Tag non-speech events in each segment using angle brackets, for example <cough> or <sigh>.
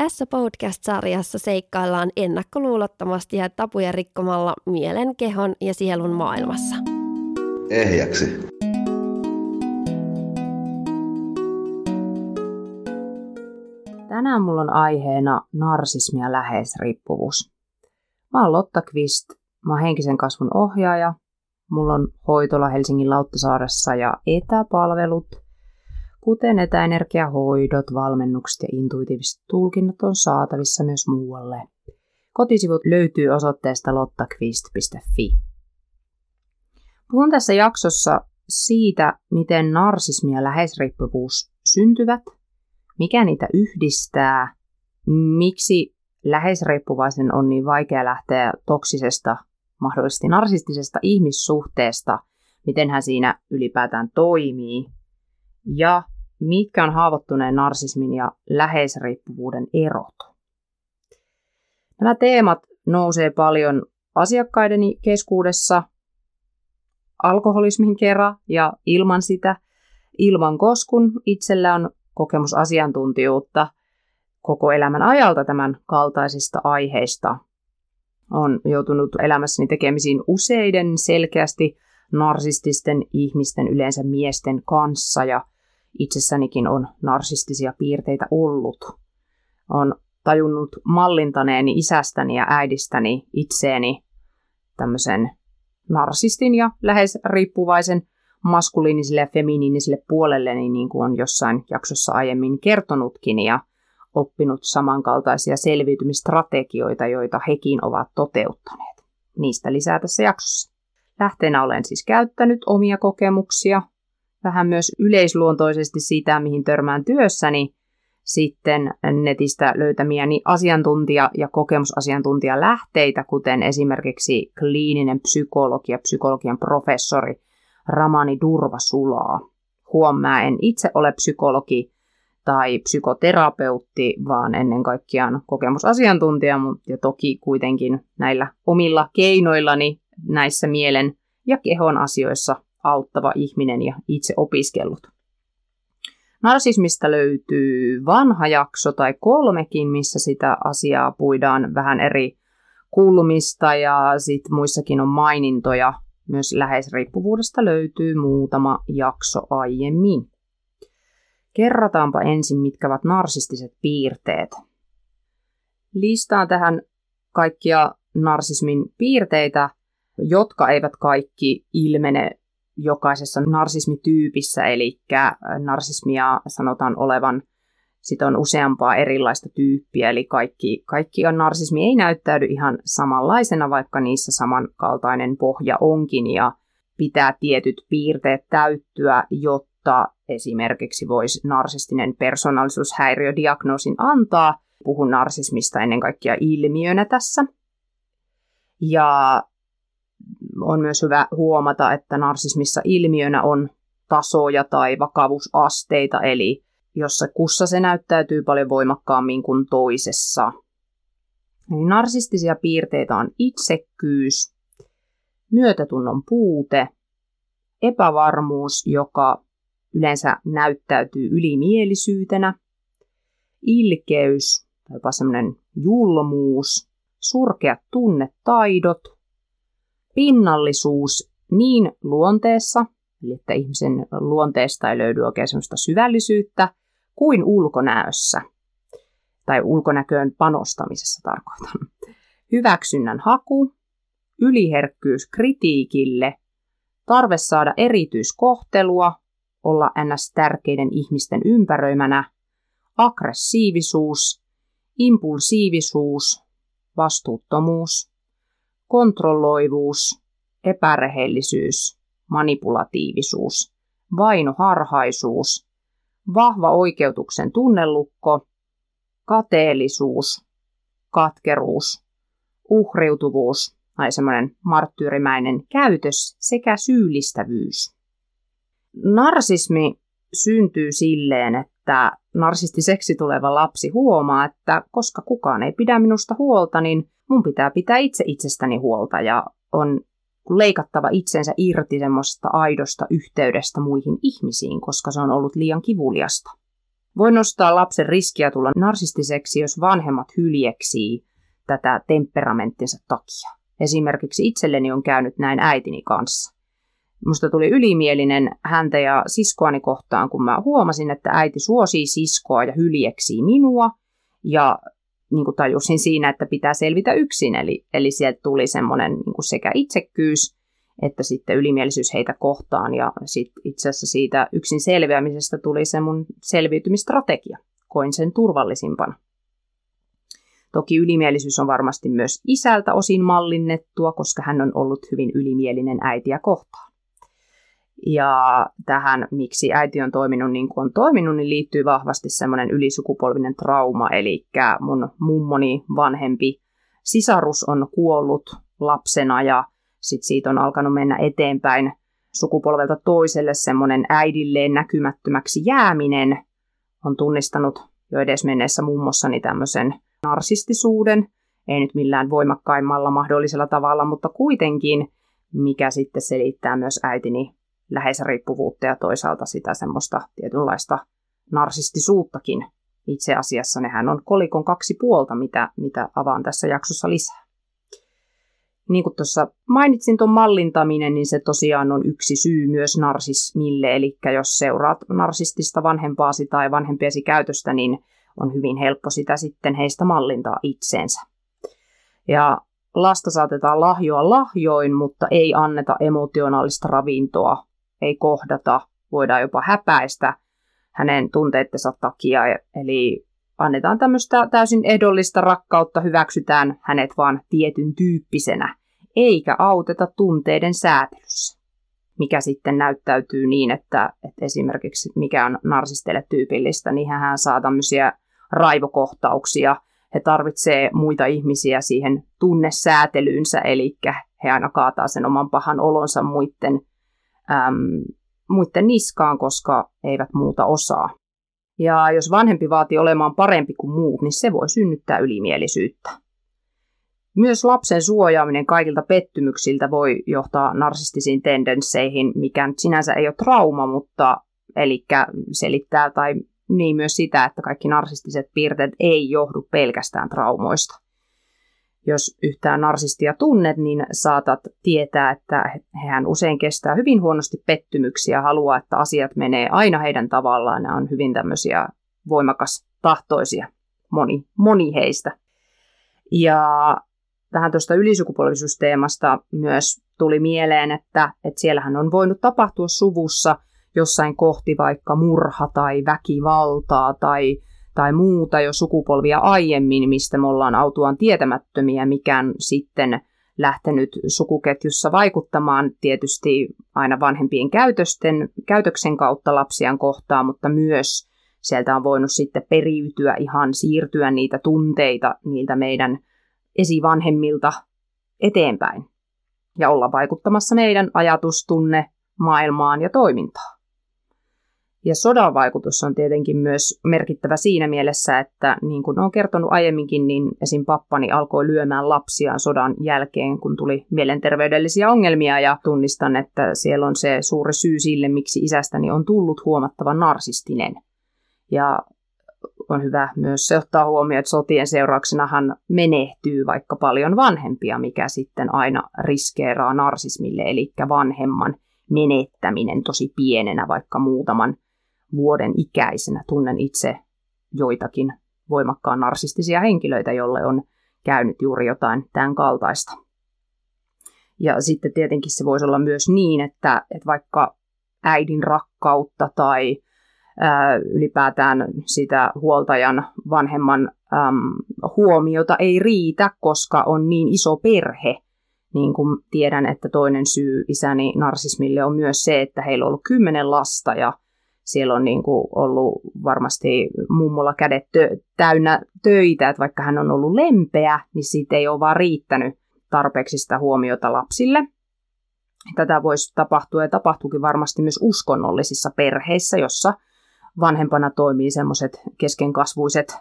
Tässä podcast-sarjassa seikkaillaan ennakkoluulottomasti ja tapuja rikkomalla mielen, kehon ja sielun maailmassa. Ehjäksi. Tänään mulla on aiheena narsismi ja läheisriippuvuus. Mä oon Lotta Kvist, mä oon henkisen kasvun ohjaaja. Mulla on hoitola Helsingin Lauttasaaressa ja etäpalvelut – kuten etäenergiahoidot, valmennukset ja intuitiiviset tulkinnat on saatavissa myös muualle. Kotisivut löytyy osoitteesta lottakvist.fi. Puhun tässä jaksossa siitä, miten narsismi ja läheisriippuvuus syntyvät, mikä niitä yhdistää, miksi läheisriippuvaisen on niin vaikea lähteä toksisesta, mahdollisesti narsistisesta ihmissuhteesta, miten hän siinä ylipäätään toimii, ja mitkä on haavoittuneen narsismin ja läheisriippuvuuden erot. Nämä teemat nousee paljon asiakkaideni keskuudessa alkoholismin kerran ja ilman sitä, ilman koskun itsellä on kokemusasiantuntijuutta koko elämän ajalta tämän kaltaisista aiheista. On joutunut elämässäni tekemisiin useiden selkeästi narsististen ihmisten, yleensä miesten kanssa ja itsessänikin on narsistisia piirteitä ollut. On tajunnut mallintaneeni isästäni ja äidistäni itseeni tämmöisen narsistin ja lähes riippuvaisen maskuliiniselle ja feminiiniselle puolelle, niin kuin on jossain jaksossa aiemmin kertonutkin, ja oppinut samankaltaisia selviytymistrategioita, joita hekin ovat toteuttaneet. Niistä lisää tässä jaksossa. Lähteenä olen siis käyttänyt omia kokemuksia, vähän myös yleisluontoisesti sitä, mihin törmään työssäni, sitten netistä löytämiäni asiantuntija- ja kokemusasiantuntijalähteitä, kuten esimerkiksi kliininen psykologi ja psykologian professori Ramani Durvasulaa. Huom, mä en itse ole psykologi tai psykoterapeutti, vaan ennen kaikkea kokemusasiantuntija, mutta toki kuitenkin näillä omilla keinoillani näissä mielen ja kehon asioissa auttava ihminen ja itse opiskellut. Narsismista löytyy vanha jakso tai kolmekin, missä sitä asiaa puidaan vähän eri kulmista ja sitten muissakin on mainintoja. Myös läheisriippuvuudesta löytyy muutama jakso aiemmin. Kerrataanpa ensin, mitkä ovat narsistiset piirteet. Listaan tähän kaikkia narsismin piirteitä, jotka eivät kaikki ilmene jokaisessa narsismityypissä, eli narsismia sanotaan olevan sit on useampaa erilaista tyyppiä, eli kaikki, kaikki on narsismi ei näyttäydy ihan samanlaisena, vaikka niissä samankaltainen pohja onkin, ja pitää tietyt piirteet täyttyä, jotta esimerkiksi voisi narsistinen persoonallisuushäiriödiagnoosin antaa. Puhun narsismista ennen kaikkea ilmiönä tässä. Ja on myös hyvä huomata, että narsismissa ilmiönä on tasoja tai vakavuusasteita, eli jossa kussa se näyttäytyy paljon voimakkaammin kuin toisessa. Eli narsistisia piirteitä on itsekkyys, myötätunnon puute, epävarmuus, joka yleensä näyttäytyy ylimielisyytenä, ilkeys tai jopa semmoinen julmuus, surkeat tunnetaidot, pinnallisuus niin luonteessa, eli että ihmisen luonteesta ei löydy oikein sellaista syvällisyyttä, kuin ulkonäössä, tai ulkonäköön panostamisessa tarkoitan. Hyväksynnän haku, yliherkkyys kritiikille, tarve saada erityiskohtelua, olla ns. tärkeiden ihmisten ympäröimänä, aggressiivisuus, impulsiivisuus, vastuuttomuus, kontrolloivuus, epärehellisyys, manipulatiivisuus, vainoharhaisuus, vahva oikeutuksen tunnelukko, kateellisuus, katkeruus, uhriutuvuus tai semmoinen marttyyrimäinen käytös sekä syyllistävyys. Narsismi syntyy silleen, että narsistiseksi tuleva lapsi huomaa, että koska kukaan ei pidä minusta huolta, niin mun pitää pitää itse itsestäni huolta ja on leikattava itsensä irti semmoista aidosta yhteydestä muihin ihmisiin, koska se on ollut liian kivuliasta. Voi nostaa lapsen riskiä tulla narsistiseksi, jos vanhemmat hyljeksii tätä temperamenttinsa takia. Esimerkiksi itselleni on käynyt näin äitini kanssa. Musta tuli ylimielinen häntä ja siskoani kohtaan, kun mä huomasin, että äiti suosii siskoa ja hyljeksii minua. Ja niin kuin tajusin siinä, että pitää selvitä yksin. Eli, eli sieltä tuli semmoinen niin kuin sekä itsekkyys että sitten ylimielisyys heitä kohtaan. Ja sit itse asiassa siitä yksin selviämisestä tuli se mun selviytymistrategia. Koin sen turvallisimpana. Toki ylimielisyys on varmasti myös isältä osin mallinnettua, koska hän on ollut hyvin ylimielinen äitiä kohtaan. Ja tähän, miksi äiti on toiminut niin kuin on toiminut, niin liittyy vahvasti semmoinen ylisukupolvinen trauma, eli mun mummoni vanhempi sisarus on kuollut lapsena ja sitten siitä on alkanut mennä eteenpäin sukupolvelta toiselle semmoinen äidilleen näkymättömäksi jääminen. On tunnistanut jo edes menneessä mummossani tämmöisen narsistisuuden, ei nyt millään voimakkaimmalla mahdollisella tavalla, mutta kuitenkin, mikä sitten selittää myös äitini läheisriippuvuutta ja toisaalta sitä semmoista tietynlaista narsistisuuttakin. Itse asiassa nehän on kolikon kaksi puolta, mitä, mitä avaan tässä jaksossa lisää. Niin kuin tuossa mainitsin tuon mallintaminen, niin se tosiaan on yksi syy myös narsismille. Eli jos seuraat narsistista vanhempaasi tai vanhempiesi käytöstä, niin on hyvin helppo sitä sitten heistä mallintaa itseensä. Ja lasta saatetaan lahjoa lahjoin, mutta ei anneta emotionaalista ravintoa, ei kohdata, voidaan jopa häpäistä hänen tunteittensa takia. Eli annetaan tämmöistä täysin ehdollista rakkautta, hyväksytään hänet vaan tietyn tyyppisenä, eikä auteta tunteiden säätelyssä. Mikä sitten näyttäytyy niin, että, että esimerkiksi mikä on narsisteille tyypillistä, niin hän saa tämmöisiä raivokohtauksia. He tarvitsee muita ihmisiä siihen tunnesäätelyynsä, eli he aina kaataa sen oman pahan olonsa muiden, äm, muiden niskaan, koska eivät muuta osaa. Ja jos vanhempi vaatii olemaan parempi kuin muut, niin se voi synnyttää ylimielisyyttä. Myös lapsen suojaaminen kaikilta pettymyksiltä voi johtaa narsistisiin tendensseihin, mikä nyt sinänsä ei ole trauma, mutta eli selittää tai niin myös sitä, että kaikki narsistiset piirteet ei johdu pelkästään traumoista. Jos yhtään narsistia tunnet, niin saatat tietää, että hän usein kestää hyvin huonosti pettymyksiä haluaa, että asiat menee aina heidän tavallaan. Nämä on hyvin tämmöisiä voimakas tahtoisia, moni, moni heistä. Ja vähän tuosta ylisukupolvisuusteemasta myös tuli mieleen, että, että siellähän on voinut tapahtua suvussa jossain kohti vaikka murha tai väkivaltaa tai, tai muuta jo sukupolvia aiemmin, mistä me ollaan autuaan tietämättömiä, mikään sitten lähtenyt sukuketjussa vaikuttamaan tietysti aina vanhempien käytösten, käytöksen kautta lapsiaan kohtaan, mutta myös sieltä on voinut sitten periytyä ihan siirtyä niitä tunteita niiltä meidän esivanhemmilta eteenpäin ja olla vaikuttamassa meidän ajatustunne maailmaan ja toimintaan. Ja sodan vaikutus on tietenkin myös merkittävä siinä mielessä, että niin kuin olen kertonut aiemminkin, niin esim. pappani alkoi lyömään lapsiaan sodan jälkeen, kun tuli mielenterveydellisiä ongelmia ja tunnistan, että siellä on se suuri syy sille, miksi isästäni on tullut huomattavan narsistinen. Ja on hyvä myös se ottaa huomioon, että sotien seurauksena hän menehtyy vaikka paljon vanhempia, mikä sitten aina riskeeraa narsismille, eli vanhemman menettäminen tosi pienenä, vaikka muutaman vuoden ikäisenä. Tunnen itse joitakin voimakkaan narsistisia henkilöitä, jolle on käynyt juuri jotain tämän kaltaista. Ja sitten tietenkin se voisi olla myös niin, että, että vaikka äidin rakkautta tai ylipäätään sitä huoltajan vanhemman äm, huomiota ei riitä, koska on niin iso perhe. Niin kuin tiedän, että toinen syy isäni narsismille on myös se, että heillä on ollut kymmenen lasta ja siellä on niin kuin ollut varmasti mummolla kädet tö- täynnä töitä, että vaikka hän on ollut lempeä, niin siitä ei ole vaan riittänyt tarpeeksi sitä huomiota lapsille. Tätä voisi tapahtua ja tapahtuukin varmasti myös uskonnollisissa perheissä, jossa vanhempana toimii semmoiset keskenkasvuiset,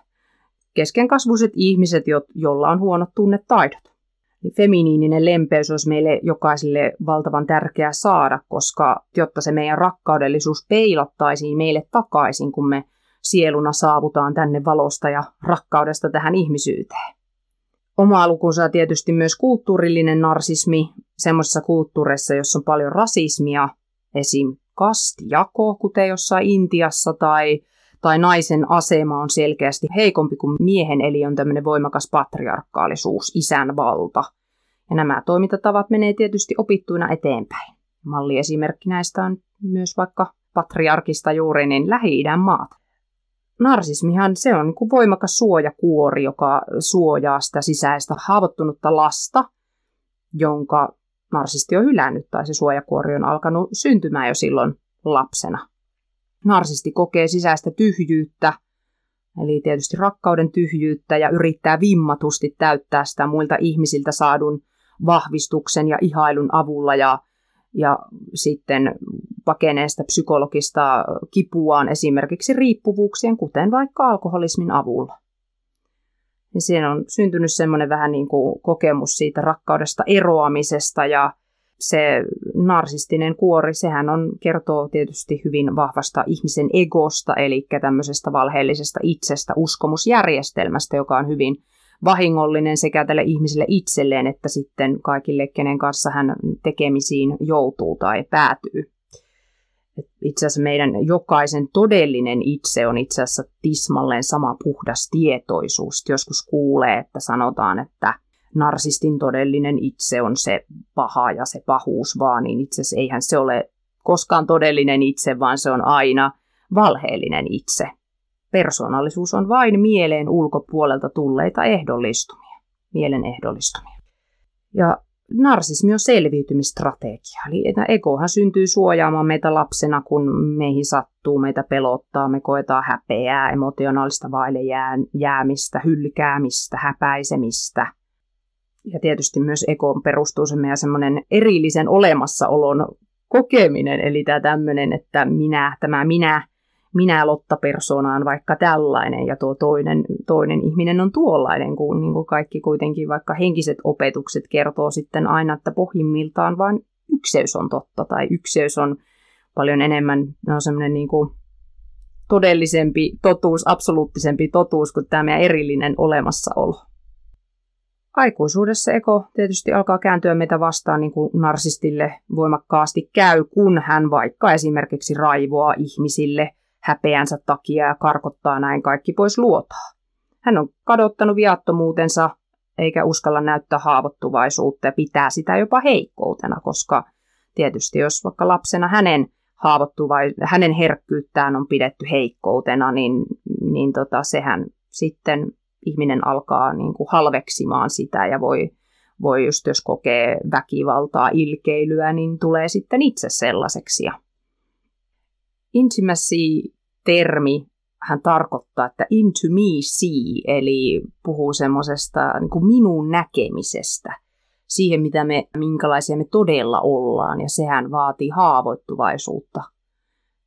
keskenkasvuiset ihmiset, jo- joilla on huonot tunnetaidot. Niin feminiininen lempeys olisi meille jokaiselle valtavan tärkeää saada, koska jotta se meidän rakkaudellisuus peilattaisiin meille takaisin, kun me sieluna saavutaan tänne valosta ja rakkaudesta tähän ihmisyyteen. Oma lukunsa tietysti myös kulttuurillinen narsismi semmoisissa kulttuureissa, jossa on paljon rasismia, esim. kastijako, kuten jossain Intiassa, tai, tai naisen asema on selkeästi heikompi kuin miehen, eli on tämmöinen voimakas patriarkaalisuus, isän valta. Ja nämä toimintatavat menee tietysti opittuina eteenpäin. Malliesimerkki näistä on myös vaikka patriarkista juuri niin Lähi-idän maat narsismihan se on niin kuin voimakas suojakuori, joka suojaa sitä sisäistä haavoittunutta lasta, jonka narsisti on hylännyt tai se suojakuori on alkanut syntymään jo silloin lapsena. Narsisti kokee sisäistä tyhjyyttä, eli tietysti rakkauden tyhjyyttä ja yrittää vimmatusti täyttää sitä muilta ihmisiltä saadun vahvistuksen ja ihailun avulla ja ja sitten pakenee sitä psykologista kipuaan esimerkiksi riippuvuuksien, kuten vaikka alkoholismin avulla. Ja siinä on syntynyt semmoinen vähän niin kuin kokemus siitä rakkaudesta eroamisesta ja se narsistinen kuori, sehän on, kertoo tietysti hyvin vahvasta ihmisen egosta, eli tämmöisestä valheellisesta itsestä, uskomusjärjestelmästä, joka on hyvin vahingollinen sekä tälle ihmiselle itselleen että sitten kaikille, kenen kanssa hän tekemisiin joutuu tai päätyy. Itse asiassa meidän jokaisen todellinen itse on itse asiassa tismalleen sama puhdas tietoisuus. Joskus kuulee, että sanotaan, että narsistin todellinen itse on se paha ja se pahuus vaan, niin itse asiassa eihän se ole koskaan todellinen itse, vaan se on aina valheellinen itse. Persoonallisuus on vain mieleen ulkopuolelta tulleita ehdollistumia, mielen ehdollistumia. Ja narsismi on selviytymistrategia. Eli egohan syntyy suojaamaan meitä lapsena, kun meihin sattuu, meitä pelottaa, me koetaan häpeää, emotionaalista vaille jäämistä, hylkäämistä, häpäisemistä. Ja tietysti myös egoon perustuu se meidän semmoinen erillisen olemassaolon kokeminen, eli tämä tämmöinen, että minä, tämä minä minä Lotta-persoona on vaikka tällainen ja tuo toinen, toinen ihminen on tuollainen, kun niin kuin kaikki kuitenkin vaikka henkiset opetukset kertoo sitten aina, että pohjimmiltaan vain ykseys on totta tai ykseys on paljon enemmän no semmoinen niin kuin todellisempi totuus, absoluuttisempi totuus kuin tämä meidän erillinen olemassaolo. Aikuisuudessa eko tietysti alkaa kääntyä meitä vastaan niin kuin narsistille voimakkaasti käy, kun hän vaikka esimerkiksi raivoaa ihmisille – häpeänsä takia ja karkottaa näin kaikki pois luotaa. Hän on kadottanut viattomuutensa eikä uskalla näyttää haavoittuvaisuutta ja pitää sitä jopa heikkoutena, koska tietysti jos vaikka lapsena hänen haavoittuvai, hänen herkkyyttään on pidetty heikkoutena, niin, niin tota, sehän sitten ihminen alkaa niin kuin halveksimaan sitä ja voi, voi just jos kokee väkivaltaa, ilkeilyä, niin tulee sitten itse sellaiseksi. Intimacy-termi hän tarkoittaa, että into me see, eli puhuu semmoisesta niin minun näkemisestä, siihen mitä me, minkälaisia me todella ollaan, ja sehän vaatii haavoittuvaisuutta,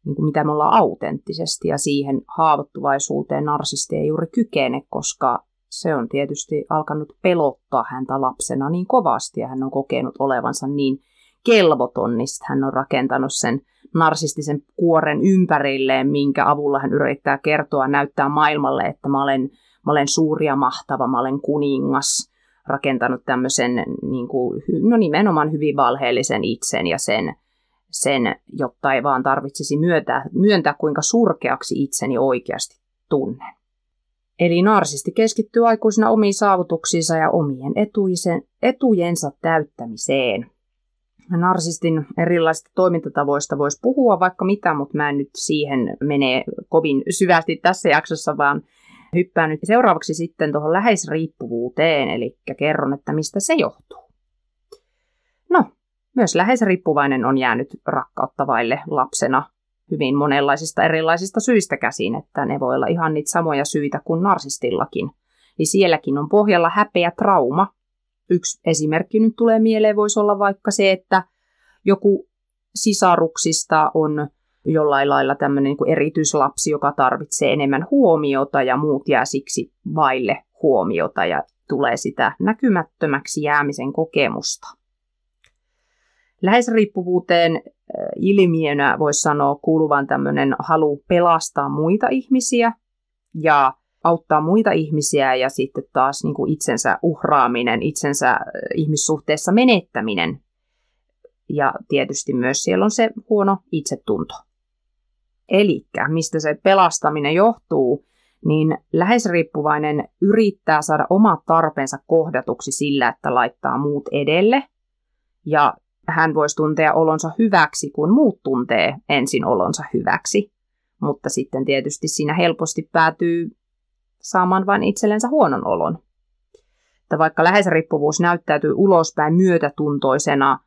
niin kuin mitä me ollaan autenttisesti, ja siihen haavoittuvaisuuteen narsisti ei juuri kykene, koska se on tietysti alkanut pelottaa häntä lapsena niin kovasti, ja hän on kokenut olevansa niin kelvoton, niin hän on rakentanut sen narsistisen kuoren ympärilleen, minkä avulla hän yrittää kertoa, näyttää maailmalle, että mä olen, mä olen suuri ja mahtava, mä olen kuningas, rakentanut tämmöisen niin kuin, no nimenomaan hyvin valheellisen itsen ja sen, sen, jotta ei vaan tarvitsisi myöntää, myöntää, kuinka surkeaksi itseni oikeasti tunnen. Eli narsisti keskittyy aikuisena omiin saavutuksiinsa ja omien etuisen, etujensa täyttämiseen narsistin erilaisista toimintatavoista voisi puhua vaikka mitä, mutta mä en nyt siihen mene kovin syvästi tässä jaksossa, vaan hyppään nyt seuraavaksi sitten tuohon läheisriippuvuuteen, eli kerron, että mistä se johtuu. Myös läheisriippuvainen on jäänyt rakkauttavaille lapsena hyvin monenlaisista erilaisista syistä käsin, että ne voi olla ihan niitä samoja syitä kuin narsistillakin. Eli sielläkin on pohjalla häpeä trauma, Yksi esimerkki nyt tulee mieleen, voisi olla vaikka se, että joku sisaruksista on jollain lailla tämmöinen niin kuin erityislapsi, joka tarvitsee enemmän huomiota ja muut jää siksi vaille huomiota ja tulee sitä näkymättömäksi jäämisen kokemusta. Läheisriippuvuuteen ilmiönä voisi sanoa kuuluvan tämmöinen halu pelastaa muita ihmisiä ja auttaa muita ihmisiä ja sitten taas niin kuin itsensä uhraaminen, itsensä ihmissuhteessa menettäminen. Ja tietysti myös siellä on se huono itsetunto. Eli mistä se pelastaminen johtuu, niin läheisriippuvainen yrittää saada omat tarpeensa kohdatuksi sillä, että laittaa muut edelle. Ja hän voisi tuntea olonsa hyväksi, kun muut tuntee ensin olonsa hyväksi. Mutta sitten tietysti siinä helposti päätyy saamaan vain itsellensä huonon olon. Että vaikka läheisriippuvuus näyttäytyy ulospäin myötätuntoisena,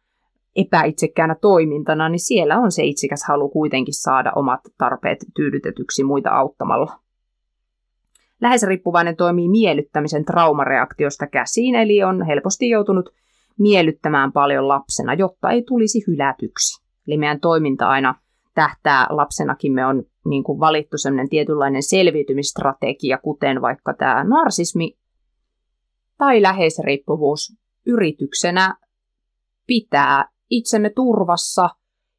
epäitsekkäänä toimintana, niin siellä on se itsekäs halu kuitenkin saada omat tarpeet tyydytetyksi muita auttamalla. Läheisriippuvainen toimii miellyttämisen traumareaktiosta käsiin, eli on helposti joutunut miellyttämään paljon lapsena, jotta ei tulisi hylätyksi. Eli meidän toiminta aina tähtää lapsenakin me on niin kuin valittu sellainen tietynlainen selviytymistrategia, kuten vaikka tämä narsismi tai läheisriippuvuus yrityksenä pitää itsemme turvassa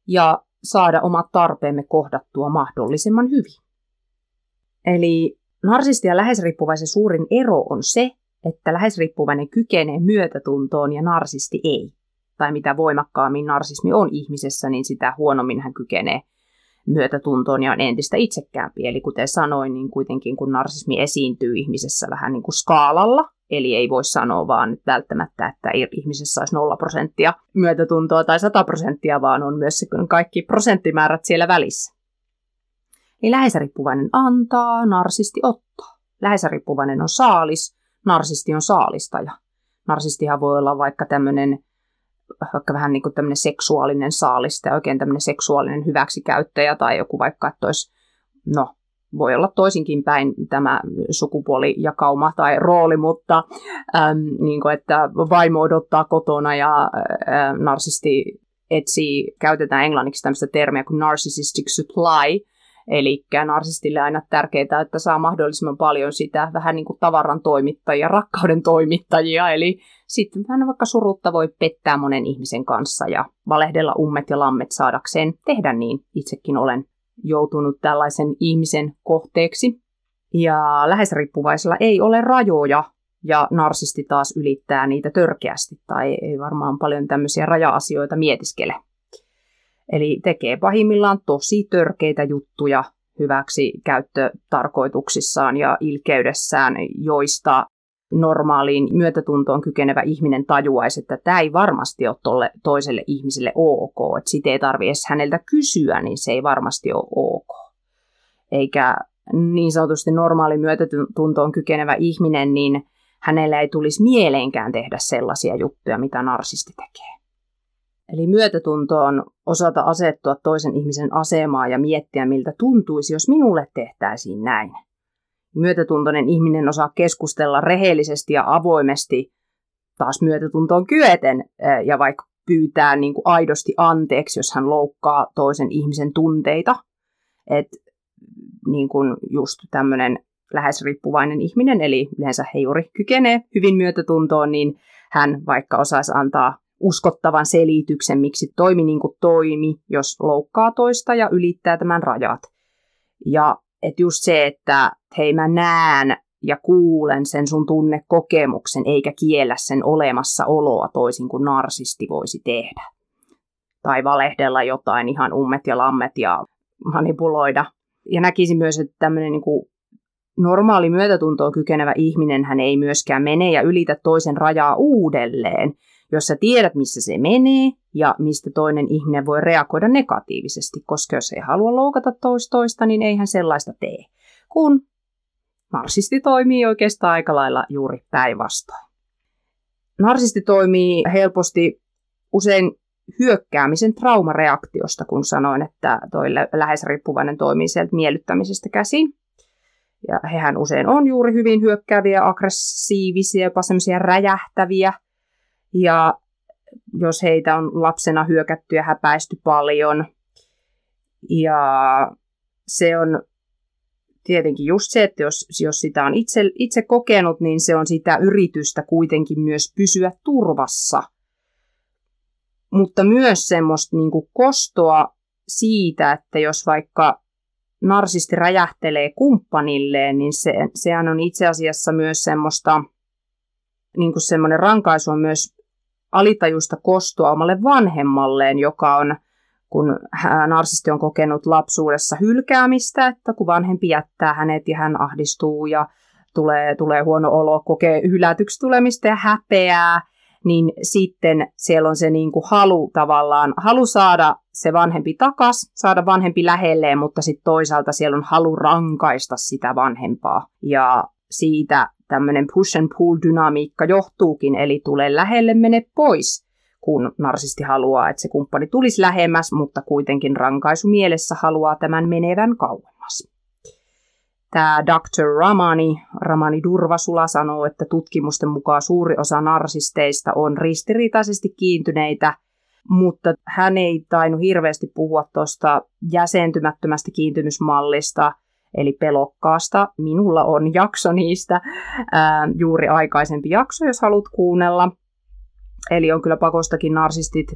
ja saada omat tarpeemme kohdattua mahdollisimman hyvin. Eli narsisti ja läheisriippuvaisen suurin ero on se, että läheisriippuvainen kykenee myötätuntoon ja narsisti ei. Tai mitä voimakkaammin narsismi on ihmisessä, niin sitä huonommin hän kykenee myötätuntoon ja on entistä itsekkäämpi. Eli kuten sanoin, niin kuitenkin kun narsismi esiintyy ihmisessä vähän niin kuin skaalalla, eli ei voi sanoa vaan nyt välttämättä, että ihmisessä olisi 0 prosenttia myötätuntoa tai 100 prosenttia, vaan on myös kaikki prosenttimäärät siellä välissä. Niin läheisriippuvainen antaa, narsisti ottaa. Läheisriippuvainen on saalis, narsisti on saalistaja. Narsistihan voi olla vaikka tämmöinen vaikka vähän niin kuin tämmöinen seksuaalinen saalista ja oikein tämmöinen seksuaalinen hyväksikäyttäjä tai joku vaikka, että olisi, no voi olla toisinkin päin tämä sukupuolijakauma tai rooli, mutta äm, niin kuin, että vaimo odottaa kotona ja ä, narsisti etsii, käytetään englanniksi tämmöistä termiä kuin narcissistic supply, Eli narsistille aina tärkeää, että saa mahdollisimman paljon sitä vähän niin kuin tavaran toimittajia, rakkauden toimittajia. Eli sitten hän vaikka surutta voi pettää monen ihmisen kanssa ja valehdella ummet ja lammet saadakseen tehdä niin. Itsekin olen joutunut tällaisen ihmisen kohteeksi. Ja läheisriippuvaisella ei ole rajoja, ja narsisti taas ylittää niitä törkeästi, tai ei varmaan paljon tämmöisiä raja-asioita mietiskele. Eli tekee pahimmillaan tosi törkeitä juttuja hyväksi käyttötarkoituksissaan ja ilkeydessään, joista normaaliin myötätuntoon kykenevä ihminen tajuaisi, että tämä ei varmasti ole tolle toiselle ihmiselle ok, että sitä ei tarvitse häneltä kysyä, niin se ei varmasti ole ok. Eikä niin sanotusti normaali myötätuntoon kykenevä ihminen, niin hänellä ei tulisi mieleenkään tehdä sellaisia juttuja, mitä narsisti tekee. Eli myötätunto on osata asettua toisen ihmisen asemaa ja miettiä, miltä tuntuisi, jos minulle tehtäisiin näin. Myötätuntoinen ihminen osaa keskustella rehellisesti ja avoimesti, taas myötätuntoon kyeten, ja vaikka pyytää niin kuin aidosti anteeksi, jos hän loukkaa toisen ihmisen tunteita. Et, niin kuin just tämmöinen lähes riippuvainen ihminen, eli yleensä he juuri kykenee hyvin myötätuntoon, niin hän vaikka osaisi antaa uskottavan selityksen, miksi toimi niin kuin toimi, jos loukkaa toista ja ylittää tämän rajat. Ja että just se, että hei mä näen ja kuulen sen sun tunnekokemuksen, eikä kiellä sen olemassaoloa toisin kuin narsisti voisi tehdä. Tai valehdella jotain ihan ummet ja lammet ja manipuloida. Ja näkisin myös, että tämmöinen niin kuin normaali myötätuntoon kykenevä ihminen hän ei myöskään mene ja ylitä toisen rajaa uudelleen, jos sä tiedät, missä se menee ja mistä toinen ihminen voi reagoida negatiivisesti, koska jos ei halua loukata toista, niin eihän sellaista tee. Kun narsisti toimii oikeastaan aika lailla juuri päinvastoin. Narsisti toimii helposti usein hyökkäämisen traumareaktiosta, kun sanoin, että toi lähes riippuvainen toimii sieltä miellyttämisestä käsin. Ja hehän usein on juuri hyvin hyökkääviä, aggressiivisia, jopa semmoisia räjähtäviä – ja jos heitä on lapsena hyökätty ja häpäisty paljon. Ja se on tietenkin just se, että jos, jos sitä on itse, itse kokenut, niin se on sitä yritystä kuitenkin myös pysyä turvassa. mutta myös semmoista niin kuin kostoa siitä, että jos vaikka narsisti räjähtelee kumppanilleen, niin se, sehän on itse asiassa myös semmoista, niin kuin semmoinen rankaisu on myös alitajusta kostoa omalle vanhemmalleen, joka on, kun narsisti on kokenut lapsuudessa hylkäämistä, että kun vanhempi jättää hänet ja hän ahdistuu ja tulee, tulee huono olo, kokee hylätyksi tulemista ja häpeää, niin sitten siellä on se niin kuin halu tavallaan, halu saada se vanhempi takas, saada vanhempi lähelleen, mutta sitten toisaalta siellä on halu rankaista sitä vanhempaa. Ja siitä tämmöinen push and pull dynamiikka johtuukin, eli tulee lähelle, mene pois, kun narsisti haluaa, että se kumppani tulisi lähemmäs, mutta kuitenkin rankaisu mielessä haluaa tämän menevän kauemmas. Tämä Dr. Ramani, Ramani Durvasula sanoo, että tutkimusten mukaan suuri osa narsisteista on ristiriitaisesti kiintyneitä, mutta hän ei tainnut hirveästi puhua tuosta jäsentymättömästä kiintymysmallista, eli pelokkaasta. Minulla on jakso niistä, ää, juuri aikaisempi jakso, jos haluat kuunnella. Eli on kyllä pakostakin narsistit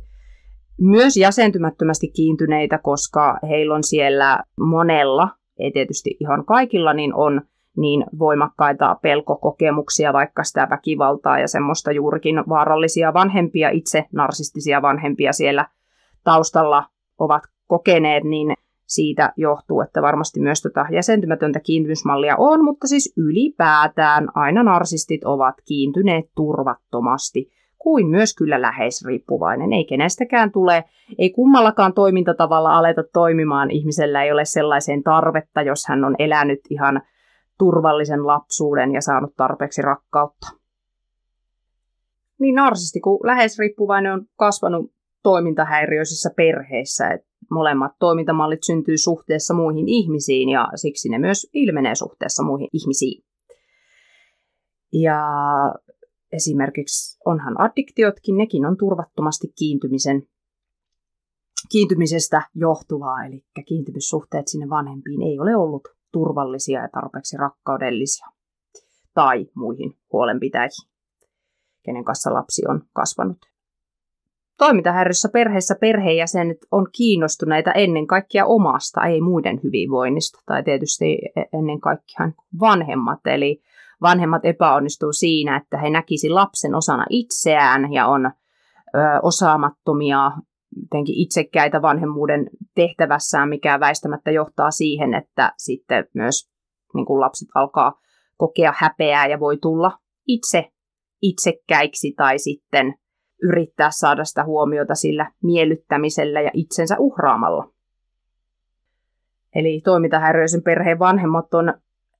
myös jäsentymättömästi kiintyneitä, koska heillä on siellä monella ei tietysti ihan kaikilla, niin on niin voimakkaita pelkokokemuksia, vaikka sitä väkivaltaa ja semmoista juurikin vaarallisia vanhempia, itse narsistisia vanhempia siellä taustalla ovat kokeneet, niin siitä johtuu, että varmasti myös tota jäsentymätöntä kiintymysmallia on, mutta siis ylipäätään aina narsistit ovat kiintyneet turvattomasti kuin myös kyllä läheisriippuvainen. Ei kenestäkään tule, ei kummallakaan toimintatavalla aleta toimimaan. Ihmisellä ei ole sellaiseen tarvetta, jos hän on elänyt ihan turvallisen lapsuuden ja saanut tarpeeksi rakkautta. Niin narsisti, kun läheisriippuvainen on kasvanut toimintahäiriöisissä perheissä, että molemmat toimintamallit syntyy suhteessa muihin ihmisiin ja siksi ne myös ilmenee suhteessa muihin ihmisiin. Ja esimerkiksi onhan addiktiotkin, nekin on turvattomasti kiintymisen, kiintymisestä johtuvaa, eli kiintymyssuhteet sinne vanhempiin ei ole ollut turvallisia ja tarpeeksi rakkaudellisia tai muihin huolenpitäjiin, kenen kanssa lapsi on kasvanut. Toimintahäiriössä perheessä perheenjäsenet on kiinnostuneita ennen kaikkea omasta, ei muiden hyvinvoinnista, tai tietysti ennen kaikkea vanhemmat, eli vanhemmat epäonnistuu siinä, että he näkisi lapsen osana itseään ja on ö, osaamattomia, jotenkin itsekkäitä vanhemmuuden tehtävässään, mikä väistämättä johtaa siihen, että sitten myös niin kuin lapset alkaa kokea häpeää ja voi tulla itse itsekkäiksi tai sitten yrittää saada sitä huomiota sillä miellyttämisellä ja itsensä uhraamalla. Eli toimintahäiriöisen perheen vanhemmat on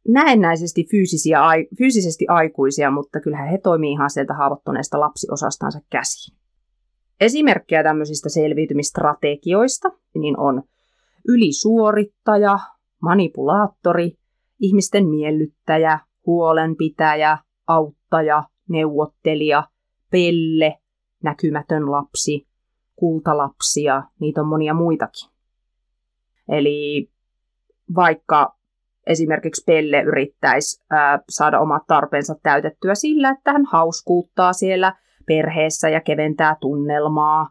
näennäisesti fyysisiä, fyysisesti aikuisia, mutta kyllähän he toimii ihan sieltä haavoittuneesta lapsiosastansa käsiin. Esimerkkejä tämmöisistä selviytymistrategioista niin on ylisuorittaja, manipulaattori, ihmisten miellyttäjä, huolenpitäjä, auttaja, neuvottelija, pelle, näkymätön lapsi, kultalapsia, niitä on monia muitakin. Eli vaikka esimerkiksi Pelle yrittäisi ää, saada omat tarpeensa täytettyä sillä, että hän hauskuuttaa siellä perheessä ja keventää tunnelmaa.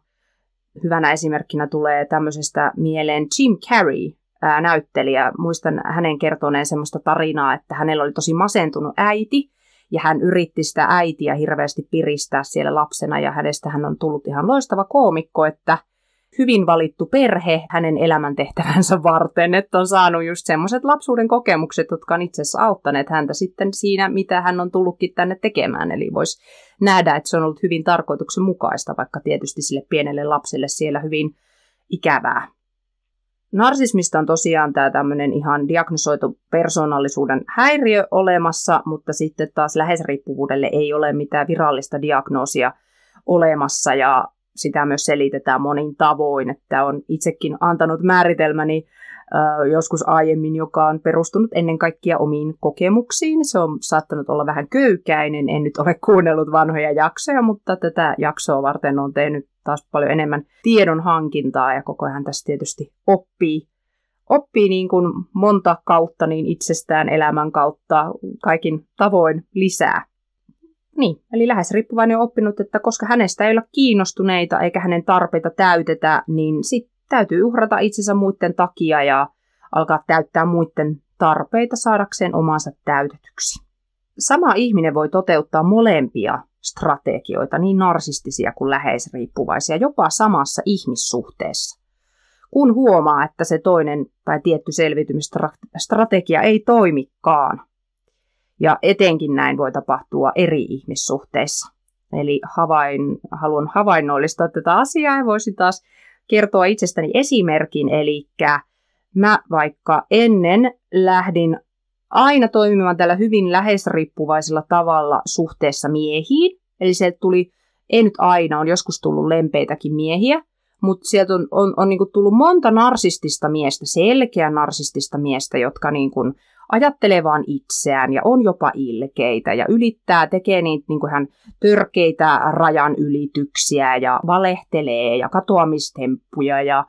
Hyvänä esimerkkinä tulee tämmöisestä mieleen Jim Carrey, ää, näyttelijä. Muistan hänen kertoneen semmoista tarinaa, että hänellä oli tosi masentunut äiti, ja hän yritti sitä äitiä hirveästi piristää siellä lapsena, ja hänestä hän on tullut ihan loistava koomikko, että hyvin valittu perhe hänen elämäntehtävänsä varten, että on saanut just semmoiset lapsuuden kokemukset, jotka on itse asiassa auttaneet häntä sitten siinä, mitä hän on tullutkin tänne tekemään. Eli voisi nähdä, että se on ollut hyvin tarkoituksenmukaista, vaikka tietysti sille pienelle lapselle siellä hyvin ikävää. Narsismista on tosiaan tämä tämmöinen ihan diagnosoitu persoonallisuuden häiriö olemassa, mutta sitten taas läheisriippuvuudelle ei ole mitään virallista diagnoosia olemassa. Ja sitä myös selitetään monin tavoin, että on itsekin antanut määritelmäni joskus aiemmin, joka on perustunut ennen kaikkea omiin kokemuksiin. Se on saattanut olla vähän köykäinen, en nyt ole kuunnellut vanhoja jaksoja, mutta tätä jaksoa varten on tehnyt taas paljon enemmän tiedon hankintaa ja koko ajan tässä tietysti oppii, oppii niin kuin monta kautta niin itsestään elämän kautta kaikin tavoin lisää. Niin, eli lähes riippuvainen on oppinut, että koska hänestä ei ole kiinnostuneita eikä hänen tarpeita täytetä, niin sitten täytyy uhrata itsensä muiden takia ja alkaa täyttää muiden tarpeita saadakseen omansa täytetyksi. Sama ihminen voi toteuttaa molempia strategioita, niin narsistisia kuin läheisriippuvaisia, jopa samassa ihmissuhteessa. Kun huomaa, että se toinen tai tietty selviytymisstrategia ei toimikaan, ja etenkin näin voi tapahtua eri ihmissuhteissa. Eli havain, haluan havainnollistaa tätä asiaa ja voisin taas kertoa itsestäni esimerkin. Eli mä vaikka ennen lähdin aina toimimaan tällä hyvin läheisriippuvaisella tavalla suhteessa miehiin. Eli se tuli, ei nyt aina, on joskus tullut lempeitäkin miehiä, mutta sieltä on, on, on niinku tullut monta narsistista miestä, selkeä narsistista miestä, jotka niinku ajattelee vaan itseään ja on jopa ilkeitä ja ylittää, tekee niitä niin kuin hän törkeitä rajan ylityksiä ja valehtelee ja katoamistemppuja ja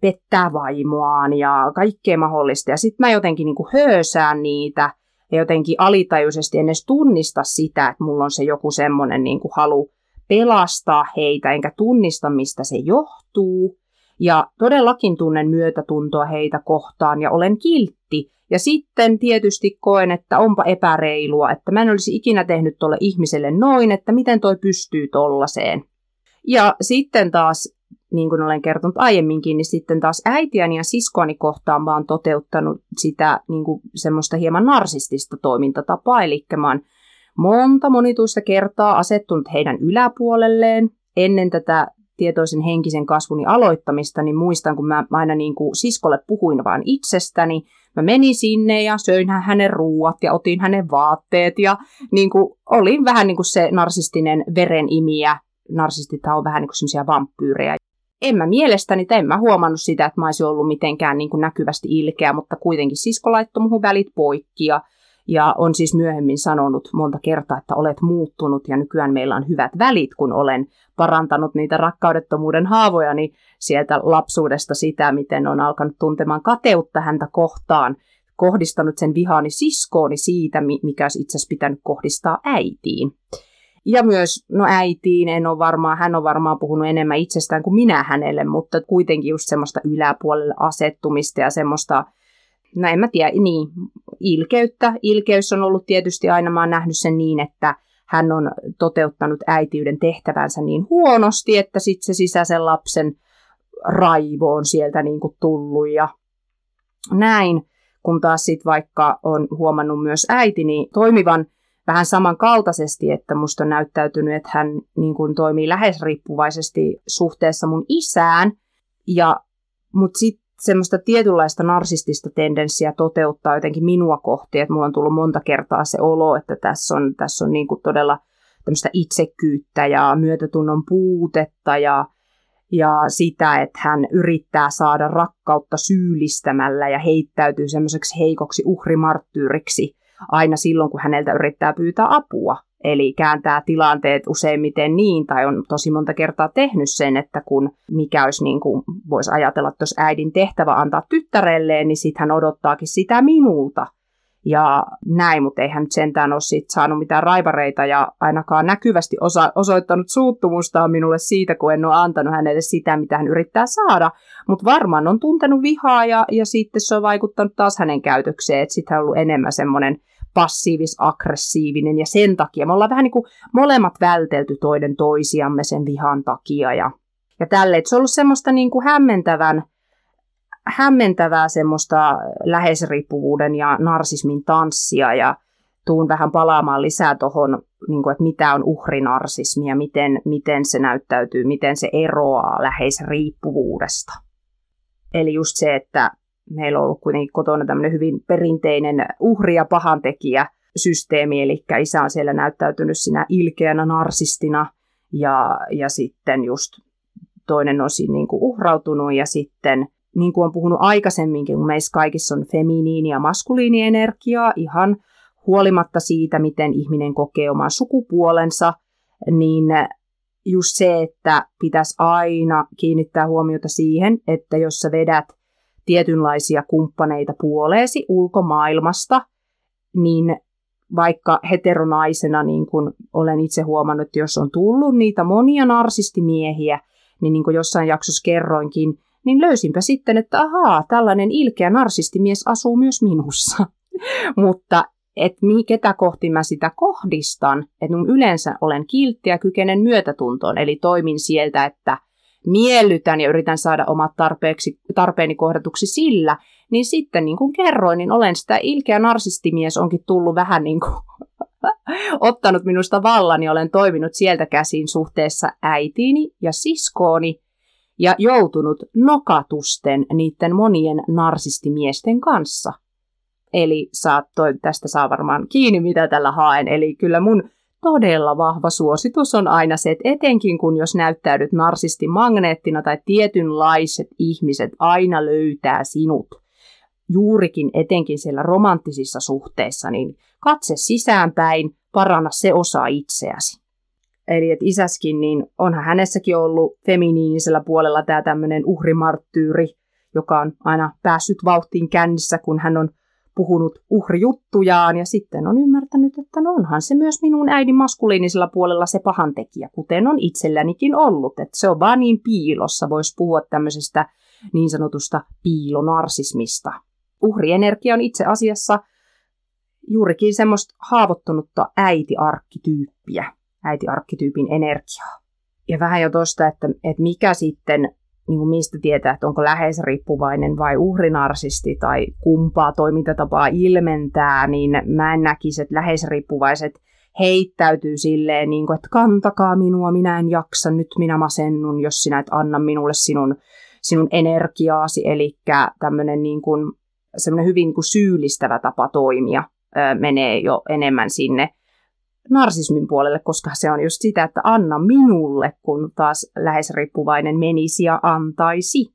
pettää vaimoaan ja kaikkea mahdollista. Ja sitten mä jotenkin niin kuin höösään niitä ja jotenkin alitajuisesti en edes tunnista sitä, että mulla on se joku semmoinen niin kuin halu pelastaa heitä, enkä tunnista, mistä se johtuu. Ja todellakin tunnen myötätuntoa heitä kohtaan ja olen kiltti. Ja sitten tietysti koen, että onpa epäreilua, että mä en olisi ikinä tehnyt tuolle ihmiselle noin, että miten toi pystyy tollaiseen. Ja sitten taas niin kuin olen kertonut aiemminkin, niin sitten taas äitiäni ja siskoani kohtaan mä oon toteuttanut sitä niin kuin semmoista hieman narsistista toimintatapaa, eli mä oon monta monituista kertaa asettunut heidän yläpuolelleen ennen tätä tietoisen henkisen kasvuni aloittamista, niin muistan, kun mä aina niin kuin siskolle puhuin vaan itsestäni, mä menin sinne ja söin hänen ruuat ja otin hänen vaatteet ja niin kuin, olin vähän niin kuin se narsistinen verenimiä. Narsistithan on vähän niin kuin semmoisia vampyyrejä en mä mielestäni, tai en mä huomannut sitä, että mä olisin ollut mitenkään niin kuin näkyvästi ilkeä, mutta kuitenkin sisko laittoi muhun välit poikki ja, ja on siis myöhemmin sanonut monta kertaa, että olet muuttunut ja nykyään meillä on hyvät välit, kun olen parantanut niitä rakkaudettomuuden haavojani sieltä lapsuudesta sitä, miten on alkanut tuntemaan kateutta häntä kohtaan, kohdistanut sen vihaani siskooni siitä, mikä olisi itse asiassa pitänyt kohdistaa äitiin. Ja myös, no äitiin, en ole varmaan, hän on varmaan puhunut enemmän itsestään kuin minä hänelle, mutta kuitenkin just semmoista yläpuolelle asettumista ja semmoista, no en mä tiedä, niin, ilkeyttä. Ilkeys on ollut tietysti aina, mä oon nähnyt sen niin, että hän on toteuttanut äitiyden tehtävänsä niin huonosti, että sitten se sisäisen lapsen raivo on sieltä niin kuin tullut ja näin. Kun taas sitten vaikka on huomannut myös äitini toimivan vähän samankaltaisesti, että musta on näyttäytynyt, että hän niin kuin toimii lähes riippuvaisesti suhteessa mun isään, ja, mutta sitten semmoista tietynlaista narsistista tendenssiä toteuttaa jotenkin minua kohti, että mulla on tullut monta kertaa se olo, että tässä on, tässä on niin kuin todella tämmöistä itsekyyttä ja myötätunnon puutetta ja, ja sitä, että hän yrittää saada rakkautta syyllistämällä ja heittäytyy semmoiseksi heikoksi uhrimarttyyriksi aina silloin, kun häneltä yrittää pyytää apua. Eli kääntää tilanteet useimmiten niin, tai on tosi monta kertaa tehnyt sen, että kun mikä olisi niin kuin, voisi ajatella, että jos äidin tehtävä antaa tyttärelleen, niin sitten hän odottaakin sitä minulta. Ja näin, mutta eihän nyt sentään ole sit saanut mitään raivareita ja ainakaan näkyvästi osa- osoittanut suuttumustaan minulle siitä, kun en ole antanut hänelle sitä, mitä hän yrittää saada. Mutta varmaan on tuntenut vihaa ja, ja sitten se on vaikuttanut taas hänen käytökseen, että sitten hän on ollut enemmän semmoinen passiivis-aggressiivinen ja sen takia me ollaan vähän niin kuin molemmat vältelty toinen toisiamme sen vihan takia ja, ja tälle. Et se on ollut semmoista niin kuin hämmentävän, hämmentävää semmoista läheisriippuvuuden ja narsismin tanssia ja tuun vähän palaamaan lisää tuohon, niin että mitä on uhrinarsismi ja miten, miten se näyttäytyy, miten se eroaa läheisriippuvuudesta. Eli just se, että meillä on ollut kuitenkin kotona tämmöinen hyvin perinteinen uhri- ja pahantekijä systeemi, eli isä on siellä näyttäytynyt sinä ilkeänä narsistina ja, ja sitten just toinen on siinä niin kuin uhrautunut ja sitten niin kuin on puhunut aikaisemminkin, kun meissä kaikissa on feminiini- ja maskuliinienergiaa ihan huolimatta siitä, miten ihminen kokee oman sukupuolensa, niin just se, että pitäisi aina kiinnittää huomiota siihen, että jos sä vedät tietynlaisia kumppaneita puoleesi ulkomaailmasta, niin vaikka heteronaisena, niin kuin olen itse huomannut, että jos on tullut niitä monia narsistimiehiä, niin, niin kuin jossain jaksossa kerroinkin, niin löysinpä sitten, että ahaa, tällainen ilkeä narsistimies asuu myös minussa. <laughs> Mutta että ketä kohti mä sitä kohdistan, että yleensä olen kiltti ja kykenen myötätuntoon, eli toimin sieltä, että miellytän ja yritän saada omat tarpeeksi, tarpeeni kohdatuksi sillä, niin sitten niin kuin kerroin, niin olen sitä ilkeä narsistimies onkin tullut vähän niin kuin <laughs> ottanut minusta vallan ja olen toiminut sieltä käsin suhteessa äitiini ja siskooni ja joutunut nokatusten niiden monien narsistimiesten kanssa. Eli saat toi, tästä saa varmaan kiinni, mitä tällä haen. Eli kyllä mun todella vahva suositus on aina se, että etenkin kun jos näyttäydyt narsistimagneettina tai tietynlaiset ihmiset aina löytää sinut, juurikin etenkin siellä romanttisissa suhteissa, niin katse sisäänpäin, paranna se osa itseäsi. Eli että isäskin, niin onhan hänessäkin ollut feminiinisellä puolella tämä tämmöinen uhrimarttyyri, joka on aina päässyt vauhtiin kännissä, kun hän on puhunut uhrijuttujaan ja sitten on ymmärtänyt, että no onhan se myös minun äidin maskuliinisella puolella se pahantekijä, kuten on itsellänikin ollut. Että se on vaan niin piilossa, voisi puhua tämmöisestä niin sanotusta piilonarsismista. Uhrienergia on itse asiassa juurikin semmoista haavoittunutta äitiarkkityyppiä, äitiarkkityypin energiaa. Ja vähän jo tuosta, että, että mikä sitten niin kuin mistä tietää, että onko läheisriippuvainen vai uhrinarsisti tai kumpaa toimintatapaa ilmentää, niin mä en näkisi, että läheisriippuvaiset heittäytyy silleen, niin kuin, että kantakaa minua, minä en jaksa, nyt minä masennun, jos sinä et anna minulle sinun, sinun energiaasi, eli tämmöinen niin kuin, hyvin niin kuin syyllistävä tapa toimia menee jo enemmän sinne narsismin puolelle, koska se on just sitä, että anna minulle, kun taas lähes riippuvainen menisi ja antaisi.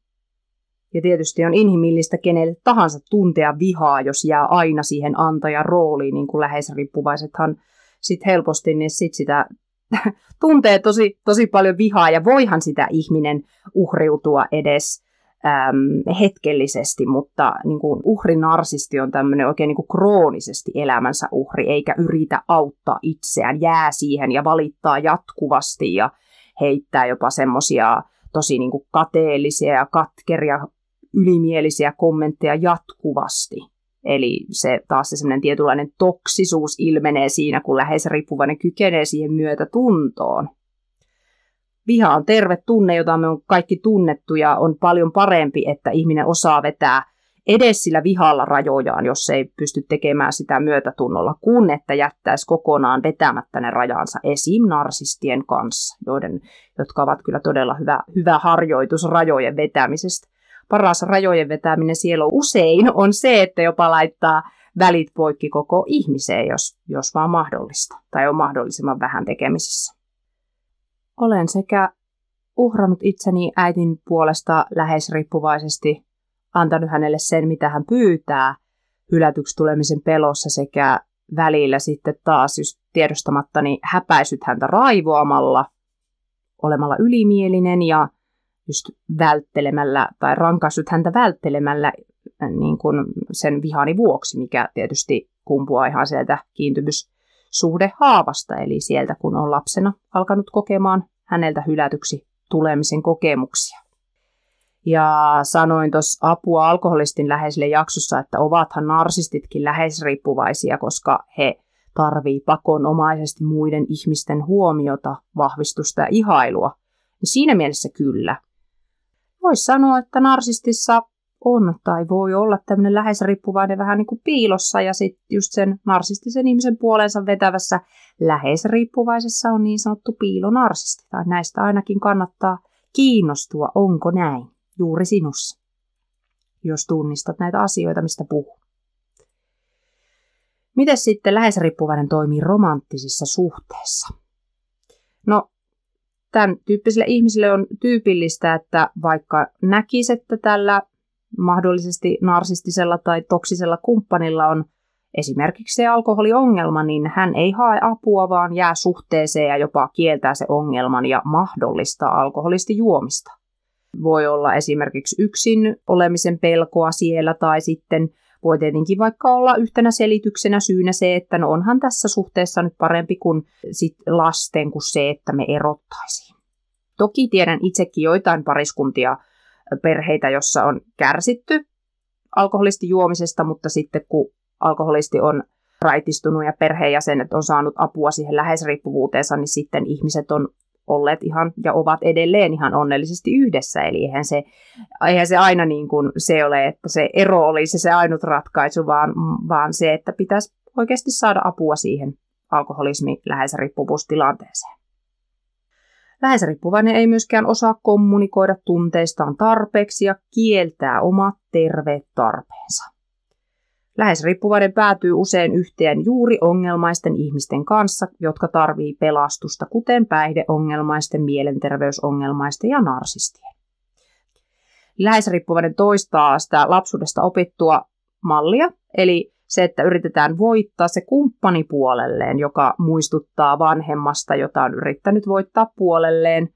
Ja tietysti on inhimillistä kenelle tahansa tuntea vihaa, jos jää aina siihen antajan rooliin, niin kuin läheisriippuvaisethan sit helposti niin sit sitä <laughs> tuntee tosi, tosi paljon vihaa ja voihan sitä ihminen uhriutua edes äm, hetkellisesti, mutta niin kuin uhrinarsisti on tämmöinen oikein niin kuin kroonisesti elämänsä uhri, eikä yritä auttaa itseään, jää siihen ja valittaa jatkuvasti ja heittää jopa semmoisia tosi niin kuin kateellisia ja katkeria, ylimielisiä kommentteja jatkuvasti. Eli se taas se semmoinen tietynlainen toksisuus ilmenee siinä, kun lähes riippuvainen kykenee siihen myötätuntoon. Viha on terve tunne, jota me on kaikki tunnettu ja on paljon parempi, että ihminen osaa vetää edes sillä vihalla rajojaan, jos ei pysty tekemään sitä myötätunnolla, kun että jättäisi kokonaan vetämättä ne rajansa esim. narsistien kanssa, joiden, jotka ovat kyllä todella hyvä, hyvä harjoitus rajojen vetämisestä. Paras rajojen vetäminen siellä usein on se, että jopa laittaa välit poikki koko ihmiseen, jos, jos vaan mahdollista, tai on mahdollisimman vähän tekemisissä. Olen sekä uhrannut itseni äitin puolesta lähes riippuvaisesti, antanut hänelle sen, mitä hän pyytää, hylätyksi tulemisen pelossa sekä välillä sitten taas just tiedostamattani häpäisyt häntä raivoamalla, olemalla ylimielinen ja just välttelemällä tai rankaisut häntä välttelemällä äh, niin kuin sen vihani vuoksi, mikä tietysti kumpuaa ihan sieltä kiintymys suhdehaavasta, eli sieltä kun on lapsena alkanut kokemaan häneltä hylätyksi tulemisen kokemuksia. Ja sanoin tuossa apua alkoholistin läheisille jaksossa, että ovathan narsistitkin läheisriippuvaisia, koska he tarvii pakonomaisesti muiden ihmisten huomiota, vahvistusta ja ihailua. Ja siinä mielessä kyllä. Voisi sanoa, että narsistissa on tai voi olla tämmöinen läheisriippuvainen vähän niin kuin piilossa ja sitten just sen narsistisen ihmisen puolensa vetävässä läheisriippuvaisessa on niin sanottu piilonarsisti. Tai näistä ainakin kannattaa kiinnostua, onko näin juuri sinussa, jos tunnistat näitä asioita, mistä puhun. Miten sitten läheisriippuvainen toimii romanttisissa suhteissa? No, tämän tyyppisille ihmisille on tyypillistä, että vaikka näkisi, että tällä mahdollisesti narsistisella tai toksisella kumppanilla on esimerkiksi se alkoholiongelma, niin hän ei hae apua, vaan jää suhteeseen ja jopa kieltää se ongelman ja mahdollistaa alkoholisti juomista. Voi olla esimerkiksi yksin olemisen pelkoa siellä tai sitten Voi tietenkin vaikka olla yhtenä selityksenä syynä se, että no onhan tässä suhteessa nyt parempi kuin sit lasten kuin se, että me erottaisiin. Toki tiedän itsekin joitain pariskuntia, perheitä, jossa on kärsitty alkoholisti juomisesta, mutta sitten kun alkoholisti on raitistunut ja perheenjäsenet on saanut apua siihen läheisriippuvuuteensa, niin sitten ihmiset on olleet ihan ja ovat edelleen ihan onnellisesti yhdessä. Eli eihän se, eihän se aina niin kuin se ole, että se ero olisi se ainut ratkaisu, vaan, vaan se, että pitäisi oikeasti saada apua siihen alkoholismi läheisriippuvuustilanteeseen. Läheisriippuvainen ei myöskään osaa kommunikoida tunteistaan tarpeeksi ja kieltää omat terveet tarpeensa. Läheisriippuvainen päätyy usein yhteen juuri ongelmaisten ihmisten kanssa, jotka tarvii pelastusta, kuten päihdeongelmaisten, mielenterveysongelmaisten ja narsistien. Läheisriippuvainen toistaa sitä lapsuudesta opittua mallia, eli se, että yritetään voittaa se kumppani puolelleen, joka muistuttaa vanhemmasta, jota on yrittänyt voittaa puolelleen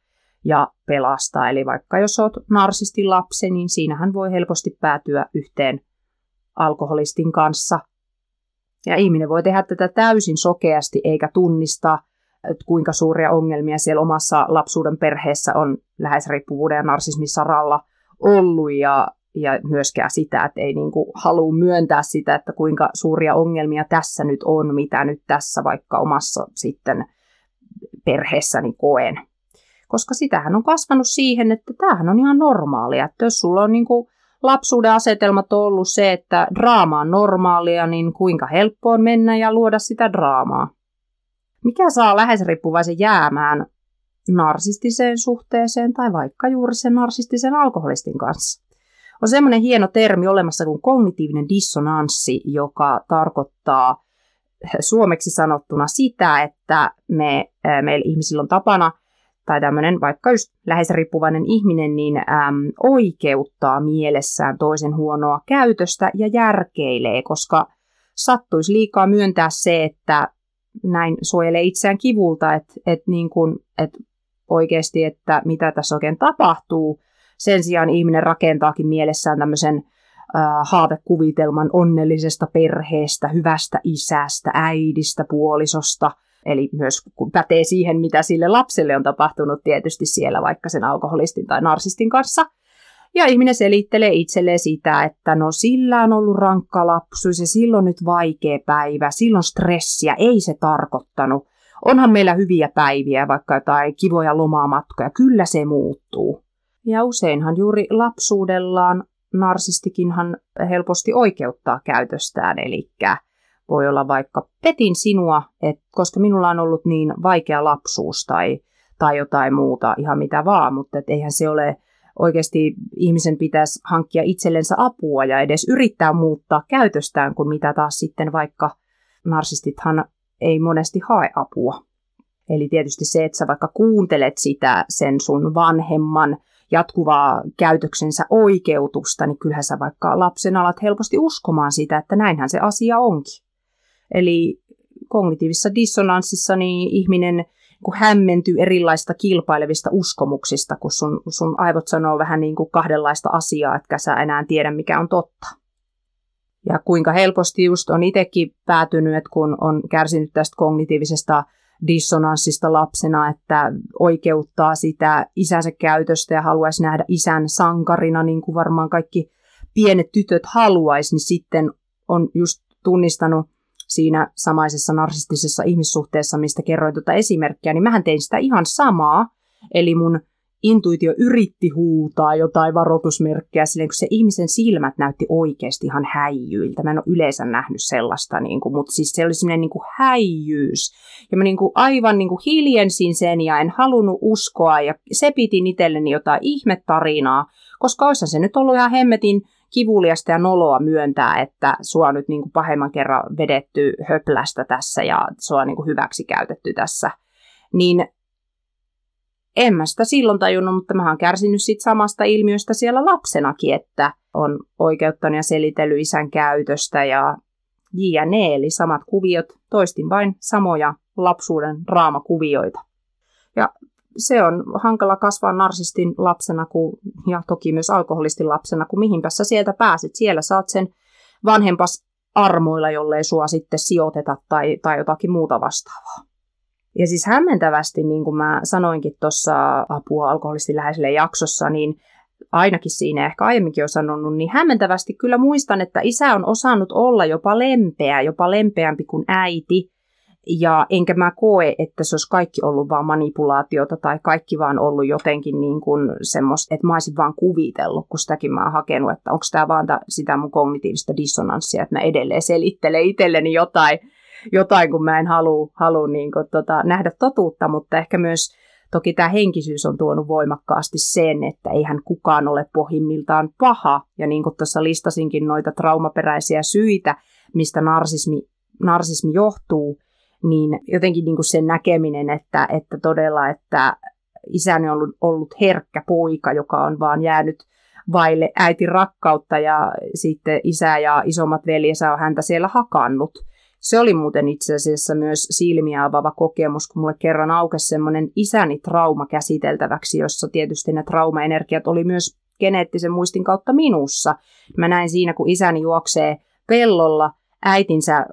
ja pelastaa. Eli vaikka jos olet narsistin lapsi, niin siinähän voi helposti päätyä yhteen alkoholistin kanssa. Ja ihminen voi tehdä tätä täysin sokeasti eikä tunnista, että kuinka suuria ongelmia siellä omassa lapsuuden perheessä on läheisriippuvuuden ja narsismin saralla ollut ja, ja myöskään sitä, että ei niin kuin halua myöntää sitä, että kuinka suuria ongelmia tässä nyt on, mitä nyt tässä vaikka omassa sitten perheessäni koen. Koska sitähän on kasvanut siihen, että tämähän on ihan normaalia, että jos sulla on niin kuin lapsuuden asetelmat on ollut se, että draama on normaalia, niin kuinka helppo on mennä ja luoda sitä draamaa. Mikä saa läheisriippuvaisen jäämään narsistiseen suhteeseen tai vaikka juuri sen narsistisen alkoholistin kanssa? On semmoinen hieno termi olemassa kuin kognitiivinen dissonanssi, joka tarkoittaa suomeksi sanottuna sitä, että me, meillä ihmisillä on tapana – tai tämmöinen vaikka just läheisriippuvainen ihminen, niin äm, oikeuttaa mielessään toisen huonoa käytöstä ja järkeilee, koska sattuisi liikaa myöntää se, että näin suojelee itseään kivulta, että, että, niin kuin, että oikeasti, että mitä tässä oikein tapahtuu. Sen sijaan ihminen rakentaakin mielessään tämmöisen haavekuvitelman onnellisesta perheestä, hyvästä isästä, äidistä, puolisosta – Eli myös kun pätee siihen, mitä sille lapselle on tapahtunut tietysti siellä vaikka sen alkoholistin tai narsistin kanssa. Ja ihminen selittelee itselleen sitä, että no sillä on ollut rankka lapsuus ja silloin nyt vaikea päivä, silloin stressiä, ei se tarkoittanut. Onhan meillä hyviä päiviä, vaikka jotain kivoja lomamatkoja, kyllä se muuttuu. Ja useinhan juuri lapsuudellaan narsistikinhan helposti oikeuttaa käytöstään, eli voi olla vaikka petin sinua, et, koska minulla on ollut niin vaikea lapsuus tai, tai jotain muuta, ihan mitä vaan, mutta et eihän se ole oikeasti ihmisen pitäisi hankkia itsellensä apua ja edes yrittää muuttaa käytöstään, kun mitä taas sitten vaikka narsistithan ei monesti hae apua. Eli tietysti se, että sä vaikka kuuntelet sitä sen sun vanhemman jatkuvaa käytöksensä oikeutusta, niin kyllähän sä vaikka lapsen alat helposti uskomaan sitä, että näinhän se asia onkin. Eli kognitiivisessa dissonanssissa niin ihminen kun hämmentyy erilaista kilpailevista uskomuksista, kun sun, sun aivot sanoo vähän niin kuin kahdenlaista asiaa, etkä sä enää tiedä, mikä on totta. Ja kuinka helposti just on itsekin päätynyt, että kun on kärsinyt tästä kognitiivisesta dissonanssista lapsena, että oikeuttaa sitä isänsä käytöstä ja haluaisi nähdä isän sankarina, niin kuin varmaan kaikki pienet tytöt haluaisi, niin sitten on just tunnistanut siinä samaisessa narsistisessa ihmissuhteessa, mistä kerroin tuota esimerkkiä, niin mähän tein sitä ihan samaa. Eli mun intuitio yritti huutaa jotain varoitusmerkkejä silleen, kun se ihmisen silmät näytti oikeasti ihan häijyiltä. Mä en ole yleensä nähnyt sellaista, niin kuin, mutta siis se oli semmoinen niin kuin häijyys. Ja mä niin kuin aivan niin kuin hiljensin sen ja en halunnut uskoa ja se piti itselleni jotain ihmetarinaa, koska olisi se nyt ollut ihan hemmetin kivuliasta ja noloa myöntää, että sua on nyt niin kuin pahemman kerran vedetty höplästä tässä ja sua on niin kuin hyväksi käytetty tässä. Niin en mä sitä silloin tajunnut, mutta mä oon kärsinyt siitä samasta ilmiöstä siellä lapsenakin, että on oikeuttanut ja selitellyt isän käytöstä ja jne, eli samat kuviot, toistin vain samoja lapsuuden draamakuvioita. Ja se on hankala kasvaa narsistin lapsena kuin, ja toki myös alkoholistin lapsena, kun mihinpä sä sieltä pääset. Siellä saat sen vanhempas armoilla, jollei sua sitten sijoiteta tai, tai jotakin muuta vastaavaa. Ja siis hämmentävästi, niin kuin mä sanoinkin tuossa apua alkoholisti läheiselle jaksossa, niin ainakin siinä ehkä aiemminkin on sanonut, niin hämmentävästi kyllä muistan, että isä on osannut olla jopa lempeä, jopa lempeämpi kuin äiti. Ja enkä mä koe, että se olisi kaikki ollut vaan manipulaatiota tai kaikki vaan ollut jotenkin niin kuin semmoista, että mä olisin vaan kuvitellut, kun sitäkin mä oon hakenut, että onko tämä vaan sitä mun kognitiivista dissonanssia, että mä edelleen selittelen itselleni jotain, jotain kun mä en halua, halua niin tota, nähdä totuutta, mutta ehkä myös Toki tämä henkisyys on tuonut voimakkaasti sen, että eihän kukaan ole pohjimmiltaan paha. Ja niin kuin tuossa listasinkin noita traumaperäisiä syitä, mistä narsismi, narsismi johtuu, niin jotenkin niin kuin sen näkeminen, että, että todella, että isäni on ollut, ollut herkkä poika, joka on vaan jäänyt vaille äitin rakkautta ja sitten isä ja isommat veljensä on häntä siellä hakannut. Se oli muuten itse asiassa myös silmiä avaava kokemus, kun mulle kerran aukesi semmoinen isäni trauma käsiteltäväksi, jossa tietysti ne traumaenergiat oli myös geneettisen muistin kautta minussa. Mä näin siinä, kun isäni juoksee pellolla, äitinsä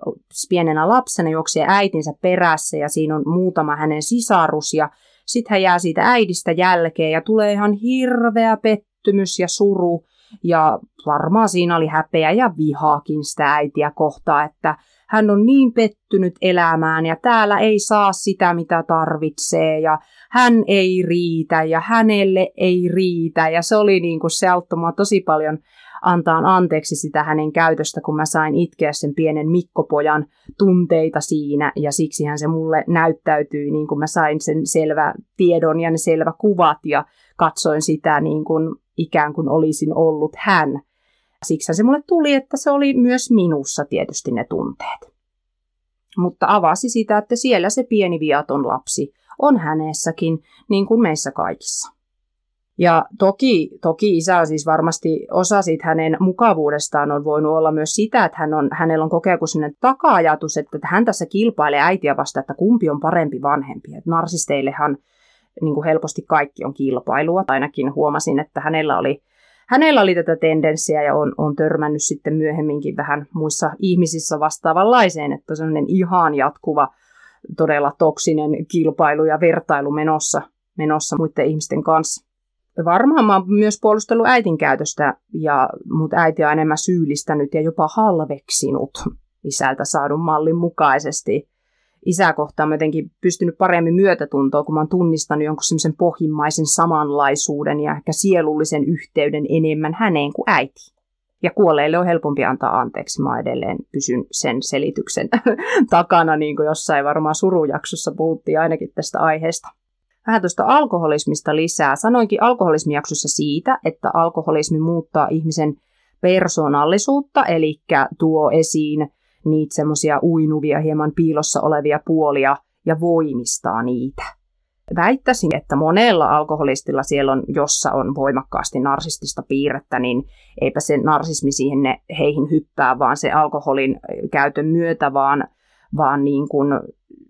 pienenä lapsena juoksee äitinsä perässä ja siinä on muutama hänen sisarus ja sitten hän jää siitä äidistä jälkeen ja tulee ihan hirveä pettymys ja suru ja varmaan siinä oli häpeä ja vihaakin sitä äitiä kohtaa, että hän on niin pettynyt elämään ja täällä ei saa sitä, mitä tarvitsee ja hän ei riitä ja hänelle ei riitä. Ja se oli niin kuin se auttoi mua tosi paljon antaa anteeksi sitä hänen käytöstä, kun mä sain itkeä sen pienen Mikkopojan tunteita siinä, ja siksihän se mulle näyttäytyi, niin kuin mä sain sen selvä tiedon ja ne selvä kuvat, ja katsoin sitä niin kuin ikään kuin olisin ollut hän. Siksi se mulle tuli, että se oli myös minussa tietysti ne tunteet. Mutta avasi sitä, että siellä se pieni viaton lapsi on hänessäkin, niin kuin meissä kaikissa. Ja toki, toki isä siis varmasti osa siitä hänen mukavuudestaan on voinut olla myös sitä, että hän on, hänellä on kokea sellainen taka-ajatus, että hän tässä kilpailee äitiä vasta, että kumpi on parempi vanhempi. Että narsisteillehan niin kuin helposti kaikki on kilpailua. Ainakin huomasin, että hänellä oli hänellä oli tätä tendenssiä ja on, on törmännyt sitten myöhemminkin vähän muissa ihmisissä vastaavanlaiseen, että on sellainen ihan jatkuva, todella toksinen kilpailu ja vertailu menossa, menossa muiden ihmisten kanssa. Varmaan mä oon myös puolustellut äitin käytöstä, ja mut äiti on enemmän syyllistänyt ja jopa halveksinut isältä saadun mallin mukaisesti isää kohtaan mä jotenkin pystynyt paremmin myötätuntoa, kun mä oon tunnistanut jonkun semmoisen pohjimmaisen samanlaisuuden ja ehkä sielullisen yhteyden enemmän häneen kuin äiti. Ja kuolleille on helpompi antaa anteeksi. Mä edelleen pysyn sen selityksen <laughs> takana, niin kuin jossain varmaan surujaksossa puhuttiin ainakin tästä aiheesta. Vähän tuosta alkoholismista lisää. Sanoinkin alkoholismijaksossa siitä, että alkoholismi muuttaa ihmisen persoonallisuutta, eli tuo esiin niitä semmoisia uinuvia, hieman piilossa olevia puolia ja voimistaa niitä. Väittäisin, että monella alkoholistilla siellä on, jossa on voimakkaasti narsistista piirrettä, niin eipä se narsismi siihen ne, heihin hyppää, vaan se alkoholin käytön myötä, vaan, vaan niin kuin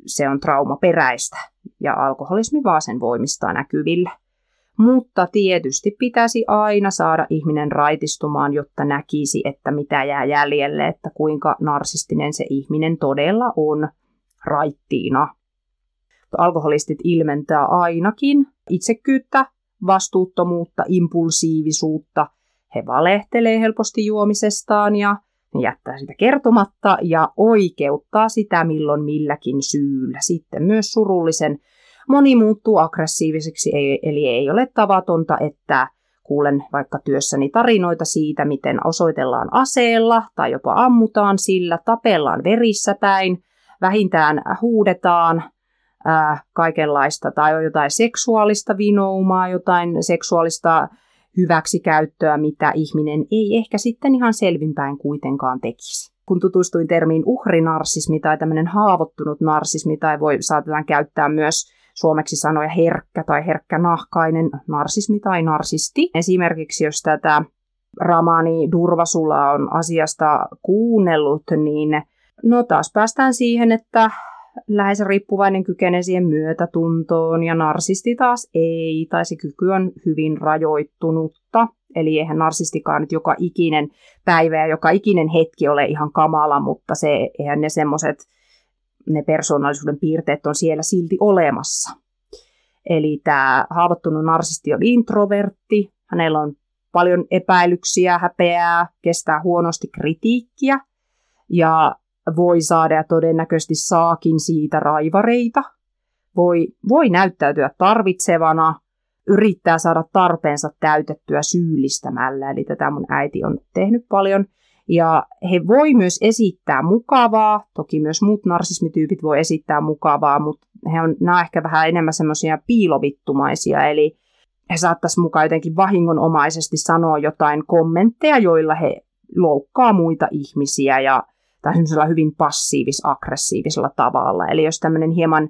se on traumaperäistä ja alkoholismi vaan sen voimistaa näkyville. Mutta tietysti pitäisi aina saada ihminen raitistumaan, jotta näkisi, että mitä jää jäljelle, että kuinka narsistinen se ihminen todella on raittiina. Alkoholistit ilmentää ainakin itsekyyttä, vastuuttomuutta, impulsiivisuutta. He valehtelee helposti juomisestaan ja jättää sitä kertomatta ja oikeuttaa sitä milloin milläkin syyllä. Sitten myös surullisen Moni muuttuu aggressiiviseksi, eli ei ole tavatonta, että kuulen vaikka työssäni tarinoita siitä, miten osoitellaan aseella tai jopa ammutaan sillä, tapellaan verissä päin, vähintään huudetaan, ää, kaikenlaista, tai on jotain seksuaalista vinoumaa, jotain seksuaalista hyväksikäyttöä, mitä ihminen ei ehkä sitten ihan selvinpäin kuitenkaan tekisi. Kun tutustuin termiin uhrinarsismi tai tämmöinen haavoittunut narsismi, tai voi saatetaan käyttää myös suomeksi sanoja herkkä tai herkkänahkainen narsismi tai narsisti. Esimerkiksi jos tätä Ramani Durvasula on asiasta kuunnellut, niin no taas päästään siihen, että lähes riippuvainen kykenee siihen myötätuntoon ja narsisti taas ei, tai se kyky on hyvin rajoittunutta. Eli eihän narsistikaan nyt joka ikinen päivä ja joka ikinen hetki ole ihan kamala, mutta se, eihän ne semmoiset, ne persoonallisuuden piirteet on siellä silti olemassa. Eli tämä haavoittunut narsisti on introvertti, hänellä on paljon epäilyksiä, häpeää, kestää huonosti kritiikkiä ja voi saada ja todennäköisesti saakin siitä raivareita. Voi, voi näyttäytyä tarvitsevana, yrittää saada tarpeensa täytettyä syyllistämällä, eli tätä mun äiti on tehnyt paljon. Ja he voi myös esittää mukavaa, toki myös muut narsismityypit voi esittää mukavaa, mutta he on, nämä on ehkä vähän enemmän semmoisia piilovittumaisia, eli he saattaisi mukaan jotenkin vahingonomaisesti sanoa jotain kommentteja, joilla he loukkaa muita ihmisiä ja tai hyvin passiivis-aggressiivisella tavalla. Eli jos tämmöinen hieman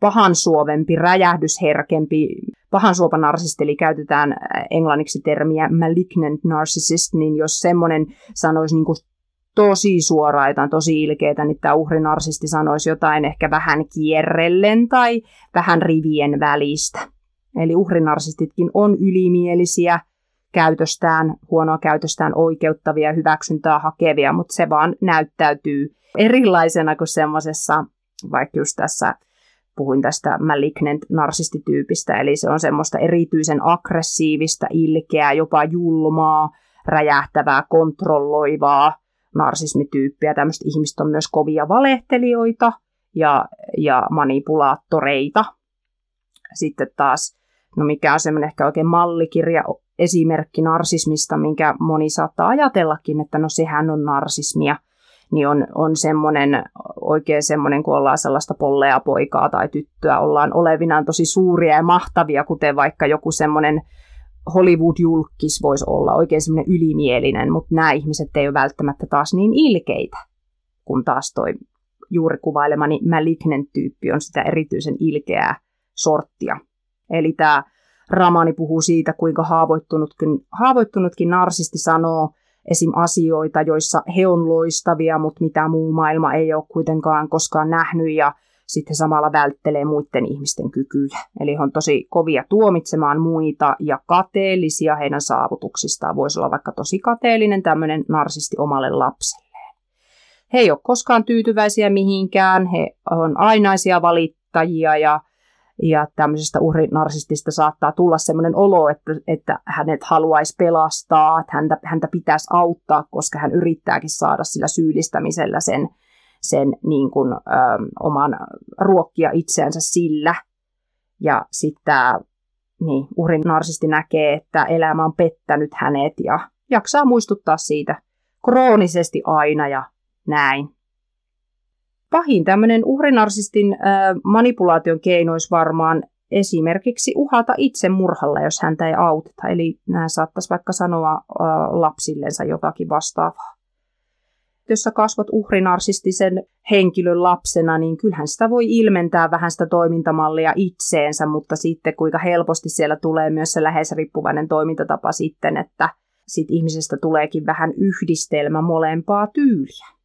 pahansuovempi, räjähdysherkempi, pahansuopa narsisti, eli käytetään äh, englanniksi termiä malignant narcissist, niin jos semmoinen sanoisi niin kuin tosi suoraan jotain tosi ilkeitä, niin tämä uhrinarsisti sanoisi jotain ehkä vähän kierrellen tai vähän rivien välistä. Eli uhrinarsistitkin on ylimielisiä, käytöstään, huonoa käytöstään oikeuttavia, hyväksyntää hakevia, mutta se vaan näyttäytyy erilaisena kuin semmoisessa, vaikka just tässä puhuin tästä malignant narsistityypistä, eli se on semmoista erityisen aggressiivista, ilkeää, jopa julmaa, räjähtävää, kontrolloivaa narsismityyppiä. Tämmöiset ihmiset on myös kovia valehtelijoita ja, ja manipulaattoreita. Sitten taas, no mikä on semmoinen ehkä oikein mallikirja esimerkki narsismista, minkä moni saattaa ajatellakin, että no sehän on narsismia, niin on, on semmoinen, oikein semmoinen, kun ollaan sellaista pollea poikaa tai tyttöä, ollaan olevinaan tosi suuria ja mahtavia, kuten vaikka joku semmoinen Hollywood-julkis voisi olla, oikein semmoinen ylimielinen, mutta nämä ihmiset ei ole välttämättä taas niin ilkeitä, kun taas toi juuri kuvailemani malignant tyyppi on sitä erityisen ilkeää sorttia. Eli tämä Ramani puhuu siitä, kuinka haavoittunutkin, haavoittunutkin narsisti sanoo esim. asioita, joissa he on loistavia, mutta mitä muu maailma ei ole kuitenkaan koskaan nähnyt ja sitten samalla välttelee muiden ihmisten kykyjä. Eli he on tosi kovia tuomitsemaan muita ja kateellisia heidän saavutuksistaan. Voisi olla vaikka tosi kateellinen tämmöinen narsisti omalle lapselleen. He ei ole koskaan tyytyväisiä mihinkään, he on ainaisia valittajia ja ja tämmöisestä uhrinarsistista saattaa tulla sellainen olo, että, että hänet haluaisi pelastaa, että häntä, häntä pitäisi auttaa, koska hän yrittääkin saada sillä syyllistämisellä sen, sen niin kuin, ö, oman ruokkia itseänsä sillä. Ja sitten niin, uhrinarsisti näkee, että elämä on pettänyt hänet ja jaksaa muistuttaa siitä kroonisesti aina ja näin pahin tämmöinen uhrinarsistin manipulaation keino olisi varmaan esimerkiksi uhata itse murhalla, jos häntä ei auteta. Eli nämä saattaisi vaikka sanoa lapsillensa jotakin vastaavaa. Jos sä kasvat uhrinarsistisen henkilön lapsena, niin kyllähän sitä voi ilmentää vähän sitä toimintamallia itseensä, mutta sitten kuinka helposti siellä tulee myös se lähes riippuvainen toimintatapa sitten, että sit ihmisestä tuleekin vähän yhdistelmä molempaa tyyliä.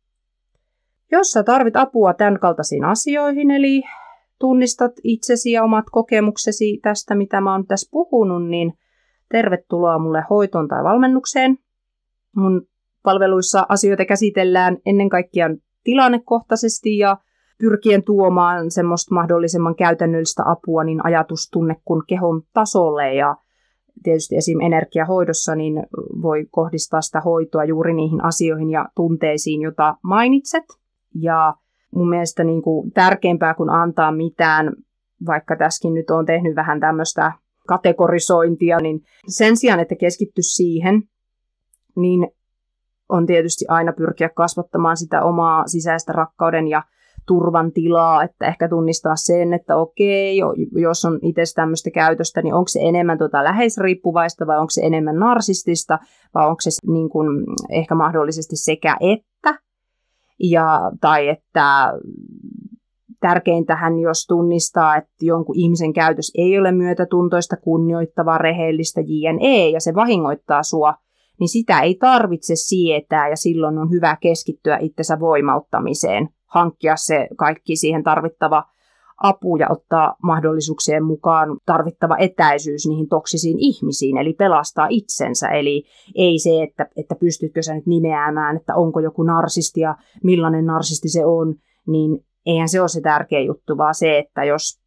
Jos sä tarvit apua tämän kaltaisiin asioihin, eli tunnistat itsesi ja omat kokemuksesi tästä, mitä mä oon tässä puhunut, niin tervetuloa mulle hoitoon tai valmennukseen. Mun palveluissa asioita käsitellään ennen kaikkea tilannekohtaisesti ja pyrkien tuomaan semmoista mahdollisimman käytännöllistä apua niin ajatustunne kuin kehon tasolle ja tietysti esim. energiahoidossa niin voi kohdistaa sitä hoitoa juuri niihin asioihin ja tunteisiin, joita mainitset – ja mun mielestä niin kuin tärkeämpää kuin antaa mitään, vaikka tässäkin nyt on tehnyt vähän tämmöistä kategorisointia, niin sen sijaan, että keskitty siihen, niin on tietysti aina pyrkiä kasvattamaan sitä omaa sisäistä rakkauden ja turvan tilaa, että ehkä tunnistaa sen, että okei, jos on itse tämmöistä käytöstä, niin onko se enemmän tuota läheisriippuvaista vai onko se enemmän narsistista vai onko se niin kuin ehkä mahdollisesti sekä että ja, tai että tärkeintähän, jos tunnistaa, että jonkun ihmisen käytös ei ole myötätuntoista, kunnioittavaa, rehellistä, jne, ja se vahingoittaa sua, niin sitä ei tarvitse sietää, ja silloin on hyvä keskittyä itsensä voimauttamiseen, hankkia se kaikki siihen tarvittava apu ja ottaa mahdollisuuksien mukaan tarvittava etäisyys niihin toksisiin ihmisiin, eli pelastaa itsensä. Eli ei se, että, että pystytkö sä nyt nimeämään, että onko joku narsisti ja millainen narsisti se on, niin eihän se ole se tärkeä juttu, vaan se, että jos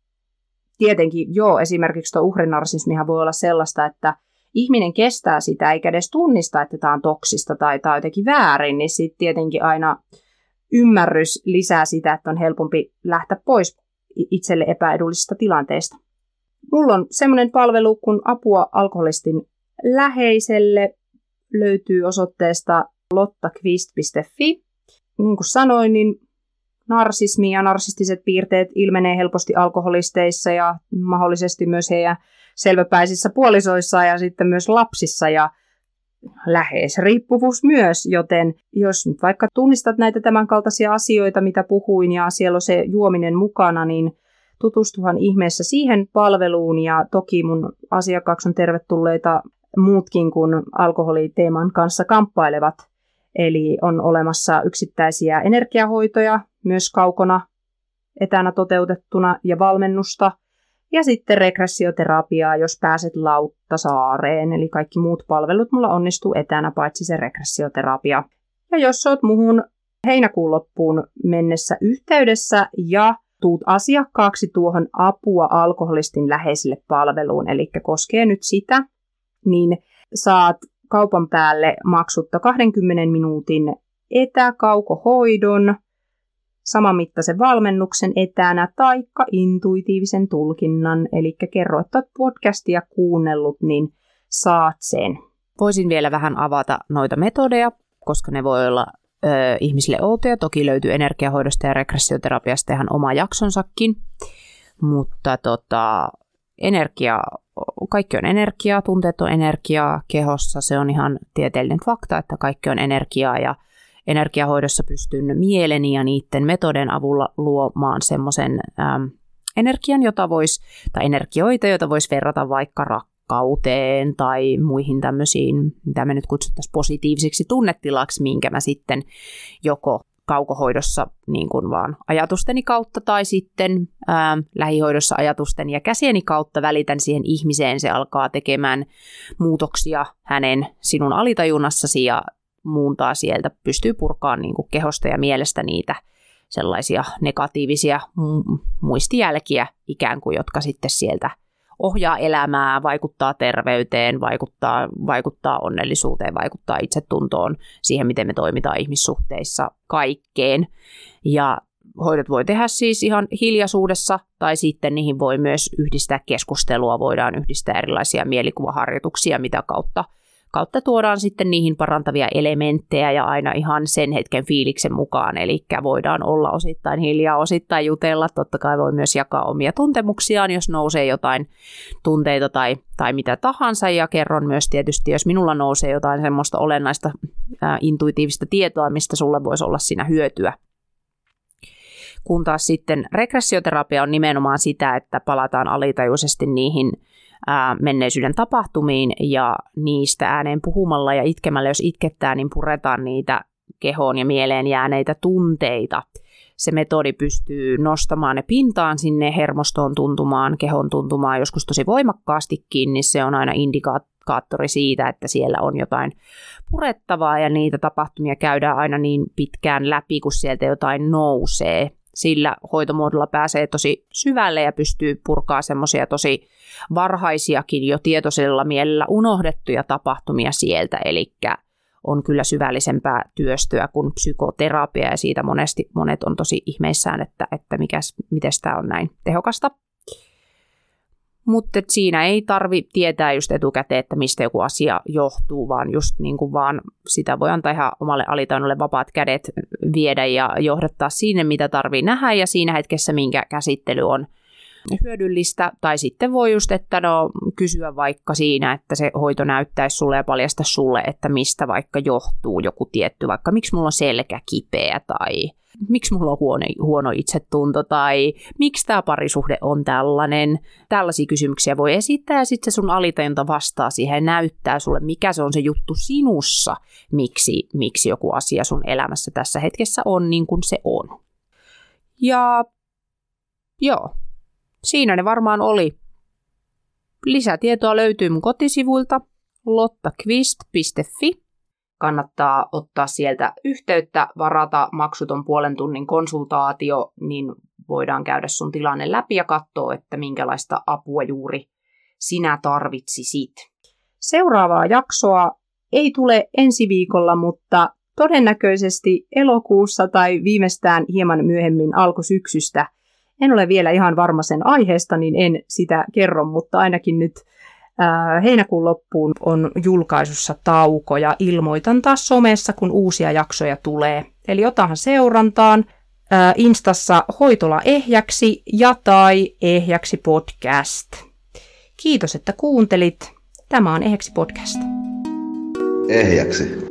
tietenkin, joo, esimerkiksi tuo uhrinarsismihan voi olla sellaista, että ihminen kestää sitä eikä edes tunnista, että tämä on toksista tai tämä on jotenkin väärin, niin sitten tietenkin aina ymmärrys lisää sitä, että on helpompi lähteä pois itselle epäedullisista tilanteista. Mulla on semmoinen palvelu kun apua alkoholistin läheiselle löytyy osoitteesta lottakvist.fi. Niin kuin sanoin, niin narsismi ja narsistiset piirteet ilmenee helposti alkoholisteissa ja mahdollisesti myös heidän selväpäisissä puolisoissa ja sitten myös lapsissa ja lähes riippuvuus myös, joten jos nyt vaikka tunnistat näitä tämänkaltaisia asioita, mitä puhuin, ja siellä on se juominen mukana, niin tutustuhan ihmeessä siihen palveluun, ja toki mun asiakkaaksi on tervetulleita muutkin kuin alkoholiteeman kanssa kamppailevat. Eli on olemassa yksittäisiä energiahoitoja, myös kaukona etänä toteutettuna, ja valmennusta – ja sitten regressioterapiaa, jos pääset Lauttasaareen, eli kaikki muut palvelut mulla onnistuu etänä, paitsi se regressioterapia. Ja jos oot muhun heinäkuun loppuun mennessä yhteydessä ja tuut asiakkaaksi tuohon apua alkoholistin läheisille palveluun, eli koskee nyt sitä, niin saat kaupan päälle maksutta 20 minuutin etäkaukohoidon samanmittaisen valmennuksen etänä taikka intuitiivisen tulkinnan. Eli kerro, että olet podcastia kuunnellut, niin saat sen. Voisin vielä vähän avata noita metodeja, koska ne voi olla ö, ihmisille outoja. Toki löytyy energiahoidosta ja regressioterapiasta ihan oma jaksonsakin. Mutta tota, energia, kaikki on energiaa, tunteet on energiaa kehossa. Se on ihan tieteellinen fakta, että kaikki on energiaa ja energiahoidossa pystyn mieleni ja niiden metoden avulla luomaan semmoisen ähm, energian, jota vois, tai energioita, joita voisi verrata vaikka rakkauteen tai muihin tämmöisiin, mitä me nyt kutsuttaisiin positiiviseksi tunnetilaksi, minkä mä sitten joko kaukohoidossa niin kuin vaan ajatusteni kautta tai sitten ää, lähihoidossa ajatusten ja käsieni kautta välitän siihen ihmiseen. Se alkaa tekemään muutoksia hänen sinun alitajunnassasi ja muuntaa sieltä, pystyy purkaan niin kuin kehosta ja mielestä niitä sellaisia negatiivisia muistijälkiä ikään kuin, jotka sitten sieltä ohjaa elämää, vaikuttaa terveyteen, vaikuttaa, vaikuttaa onnellisuuteen, vaikuttaa itsetuntoon, siihen miten me toimitaan ihmissuhteissa, kaikkeen. Ja hoidot voi tehdä siis ihan hiljaisuudessa, tai sitten niihin voi myös yhdistää keskustelua, voidaan yhdistää erilaisia mielikuvaharjoituksia, mitä kautta kautta tuodaan sitten niihin parantavia elementtejä ja aina ihan sen hetken fiiliksen mukaan. Eli voidaan olla osittain hiljaa, osittain jutella. Totta kai voi myös jakaa omia tuntemuksiaan, jos nousee jotain tunteita tai, tai mitä tahansa. Ja kerron myös tietysti, jos minulla nousee jotain semmoista olennaista ää, intuitiivista tietoa, mistä sulle voisi olla siinä hyötyä kun taas sitten regressioterapia on nimenomaan sitä, että palataan alitajuisesti niihin menneisyyden tapahtumiin ja niistä ääneen puhumalla ja itkemällä, jos itkettää, niin puretaan niitä kehoon ja mieleen jääneitä tunteita. Se metodi pystyy nostamaan ne pintaan sinne hermostoon tuntumaan, kehon tuntumaan joskus tosi voimakkaastikin, niin se on aina indikaattori siitä, että siellä on jotain purettavaa ja niitä tapahtumia käydään aina niin pitkään läpi, kun sieltä jotain nousee sillä hoitomuodolla pääsee tosi syvälle ja pystyy purkaa semmoisia tosi varhaisiakin jo tietoisella mielellä unohdettuja tapahtumia sieltä, eli on kyllä syvällisempää työstöä kuin psykoterapia ja siitä monesti monet on tosi ihmeissään, että, että mikäs, miten tämä on näin tehokasta. Mutta siinä ei tarvi tietää just etukäteen, että mistä joku asia johtuu, vaan just niin kuin vaan sitä voi antaa ihan omalle alitainolle vapaat kädet viedä ja johdattaa sinne, mitä tarvii nähdä. Ja siinä hetkessä, minkä käsittely on hyödyllistä. Tai sitten voi just, että no, kysyä vaikka siinä, että se hoito näyttäisi sulle ja paljasta sulle, että mistä vaikka johtuu joku tietty, vaikka miksi mulla on selkä kipeä tai miksi mulla on huono, huono itsetunto tai miksi tämä parisuhde on tällainen. Tällaisia kysymyksiä voi esittää ja sitten se sun alitajunta vastaa siihen ja näyttää sulle, mikä se on se juttu sinussa, miksi, miksi joku asia sun elämässä tässä hetkessä on niin kuin se on. Ja joo, siinä ne varmaan oli. Lisätietoa löytyy mun kotisivuilta lottakvist.fi. Kannattaa ottaa sieltä yhteyttä, varata maksuton puolen tunnin konsultaatio, niin voidaan käydä sun tilanne läpi ja katsoa, että minkälaista apua juuri sinä tarvitsisit. Seuraavaa jaksoa ei tule ensi viikolla, mutta todennäköisesti elokuussa tai viimeistään hieman myöhemmin alkusyksystä. En ole vielä ihan varma sen aiheesta, niin en sitä kerro, mutta ainakin nyt heinäkuun loppuun on julkaisussa tauko ja ilmoitan taas somessa, kun uusia jaksoja tulee. Eli otahan seurantaan Instassa hoitola ehjäksi ja tai ehjäksi podcast. Kiitos, että kuuntelit. Tämä on Ehjäksi podcast. Ehjäksi.